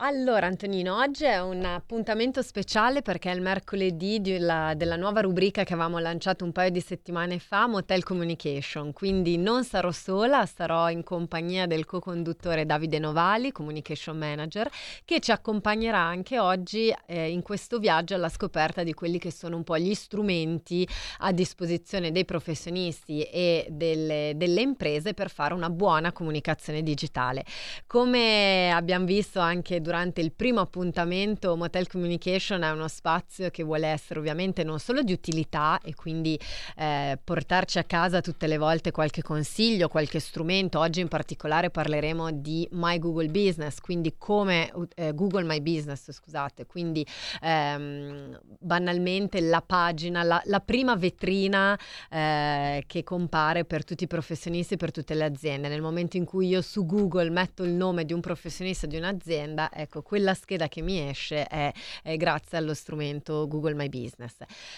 Allora Antonino, oggi è un appuntamento speciale perché è il mercoledì della, della nuova rubrica che avevamo lanciato un paio di settimane fa, Motel Communication, quindi non sarò sola, sarò in compagnia del co-conduttore Davide Novali, Communication Manager, che ci accompagnerà anche oggi eh, in questo viaggio alla scoperta di quelli che sono un po' gli strumenti a disposizione dei professionisti e delle, delle imprese per fare una buona comunicazione digitale. Come abbiamo visto anche durante il primo appuntamento, Motel Communication è uno spazio che vuole essere ovviamente non solo di utilità e quindi eh, portarci a casa tutte le volte qualche consiglio, qualche strumento. Oggi in particolare parleremo di My Google Business, quindi come eh, Google My Business, scusate, quindi ehm, banalmente la pagina, la, la prima vetrina eh, che compare per tutti i professionisti, per tutte le aziende. Nel momento in cui io su Google metto il nome di un professionista di un'azienda, ecco, quella scheda che mi esce è, è, grazie allo strumento Google My Business.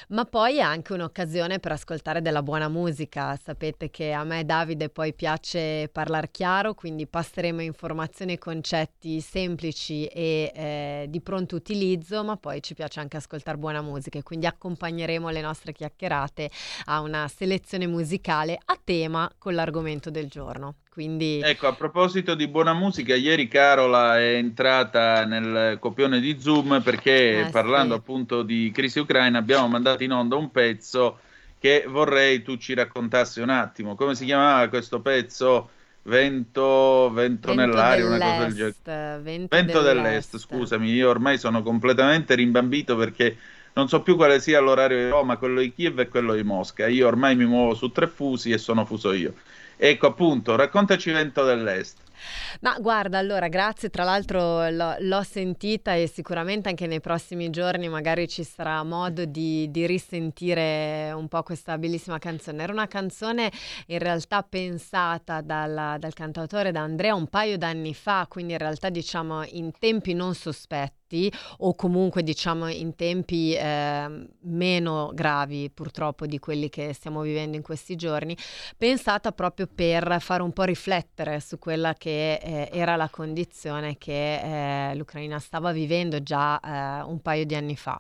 Ma poi è anche un'occasione per ascoltare della buona musica. Sapete che a me Davide poi piace parlare chiaro, quindi passeremo informazioni e concetti semplici e eh, di pronto utilizzo, ma poi ci piace anche ascoltare buona musica e quindi accompagneremo le nostre chiacchierate a una selezione musicale a tema con l'argomento del giorno. Quindi... Ecco, a proposito di buona musica, ieri Carola è entrata nel copione di Zoom perché Eh, parlando sì. appunto di crisi ucraina abbiamo mandato in onda un pezzo che vorrei tu ci raccontassi un attimo. Come si chiamava questo pezzo? Vento, vento, nell'aria, una cosa del genere. dell'est, vento, Vento dell'est, scusami, io ormai sono completamente rimbambito perché non so più quale sia l'orario di Roma, quello di Kiev e quello di Mosca. Io ormai mi muovo su tre fusi e sono fuso io. Ecco appunto, raccontaci Vento dell'est. Ma guarda, allora, grazie, tra l'altro l'ho, l'ho sentita e sicuramente anche nei prossimi giorni magari ci sarà modo di, di risentire un po' questa bellissima canzone. Era una canzone in realtà pensata dalla- dal cantautore da Andrea un paio d'anni fa, quindi in realtà diciamo in tempi non sospetti o comunque diciamo in tempi eh, meno gravi purtroppo di quelli che stiamo vivendo in questi giorni, pensata proprio per fare un po' riflettere su quella che eh, era la condizione che eh, l'Ucraina stava vivendo già eh, un paio di anni fa.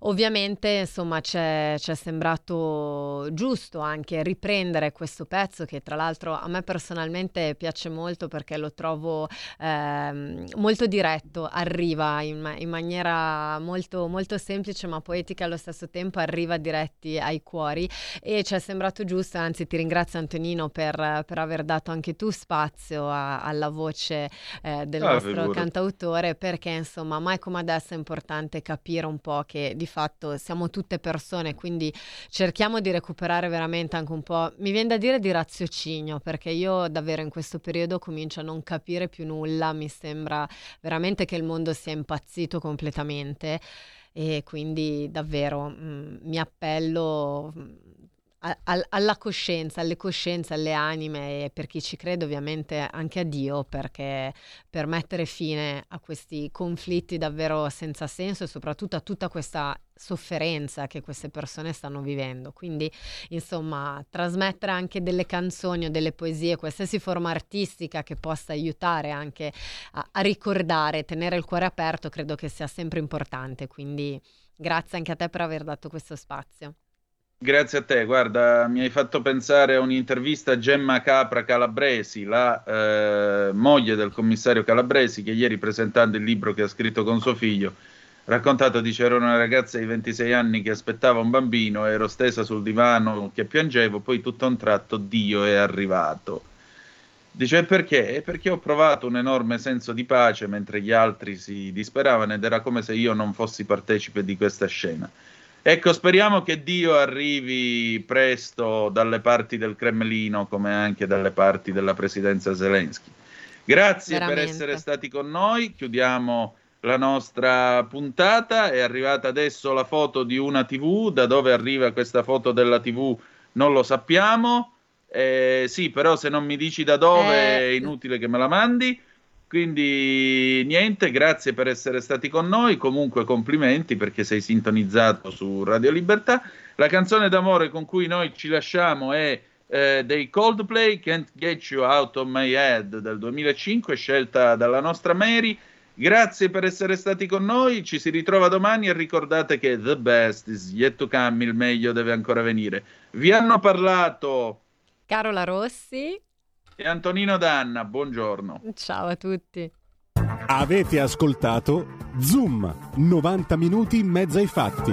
Ovviamente, insomma, c'è, c'è sembrato giusto anche riprendere questo pezzo che tra l'altro a me personalmente piace molto perché lo trovo ehm, molto diretto, arriva in, ma- in maniera molto, molto semplice ma poetica allo stesso tempo, arriva diretti ai cuori e ci è sembrato giusto, anzi ti ringrazio Antonino per, per aver dato anche tu spazio a- alla voce eh, del Ah, nostro figurati. cantautore perché insomma mai come adesso è importante capire un po' che di fatto siamo tutte persone, quindi cerchiamo di recuperare veramente anche un po', mi viene da dire di raziocinio perché io davvero in questo periodo comincio a non capire più nulla, mi sembra veramente che il mondo sia impazzito completamente e quindi davvero mm, mi appello mm, al- alla coscienza, alle coscienze, alle anime e per chi ci crede ovviamente anche a Dio perché per mettere fine a questi conflitti davvero senza senso e soprattutto a tutta questa sofferenza che queste persone stanno vivendo. Quindi, insomma, trasmettere anche delle canzoni o delle poesie, qualsiasi forma artistica che possa aiutare anche a, a ricordare, tenere il cuore aperto, credo che sia sempre importante. Quindi, grazie anche a te per aver dato questo spazio. Grazie a te, guarda, mi hai fatto pensare a un'intervista a Gemma Capra Calabresi, la eh, moglie del commissario Calabresi, che ieri presentando il libro che ha scritto con suo figlio, raccontato, dice, ero una ragazza di 26 anni che aspettava un bambino, ero stesa sul divano che piangevo, poi tutto a un tratto Dio è arrivato. Dice perché? "E Perché ho provato un enorme senso di pace mentre gli altri si disperavano ed era come se io non fossi partecipe di questa scena. Ecco, speriamo che Dio arrivi presto dalle parti del Cremlino come anche dalle parti della presidenza Zelensky. Grazie per Veramente. essere stati con noi. Chiudiamo la nostra puntata. È arrivata adesso la foto di una TV. Da dove arriva questa foto della TV non lo sappiamo. Eh, sì, però se non mi dici da dove è Eh, inutile che me la mandi. Quindi niente, grazie per essere stati con noi. Comunque complimenti perché sei sintonizzato su Radio Libertà. La canzone d'amore con cui noi ci lasciamo è eh, dei Coldplay, Can't Get You Out of My Head del 2005, scelta dalla nostra Mary. Grazie per essere stati con noi, ci si ritrova domani e ricordate che the best is yet to come, il meglio deve ancora venire. Vi hanno parlato Carola Rossi, e Antonino Danna, buongiorno. ciao a tutti. Avete ascoltato Zoom, 90 minuti in mezzo ai fatti.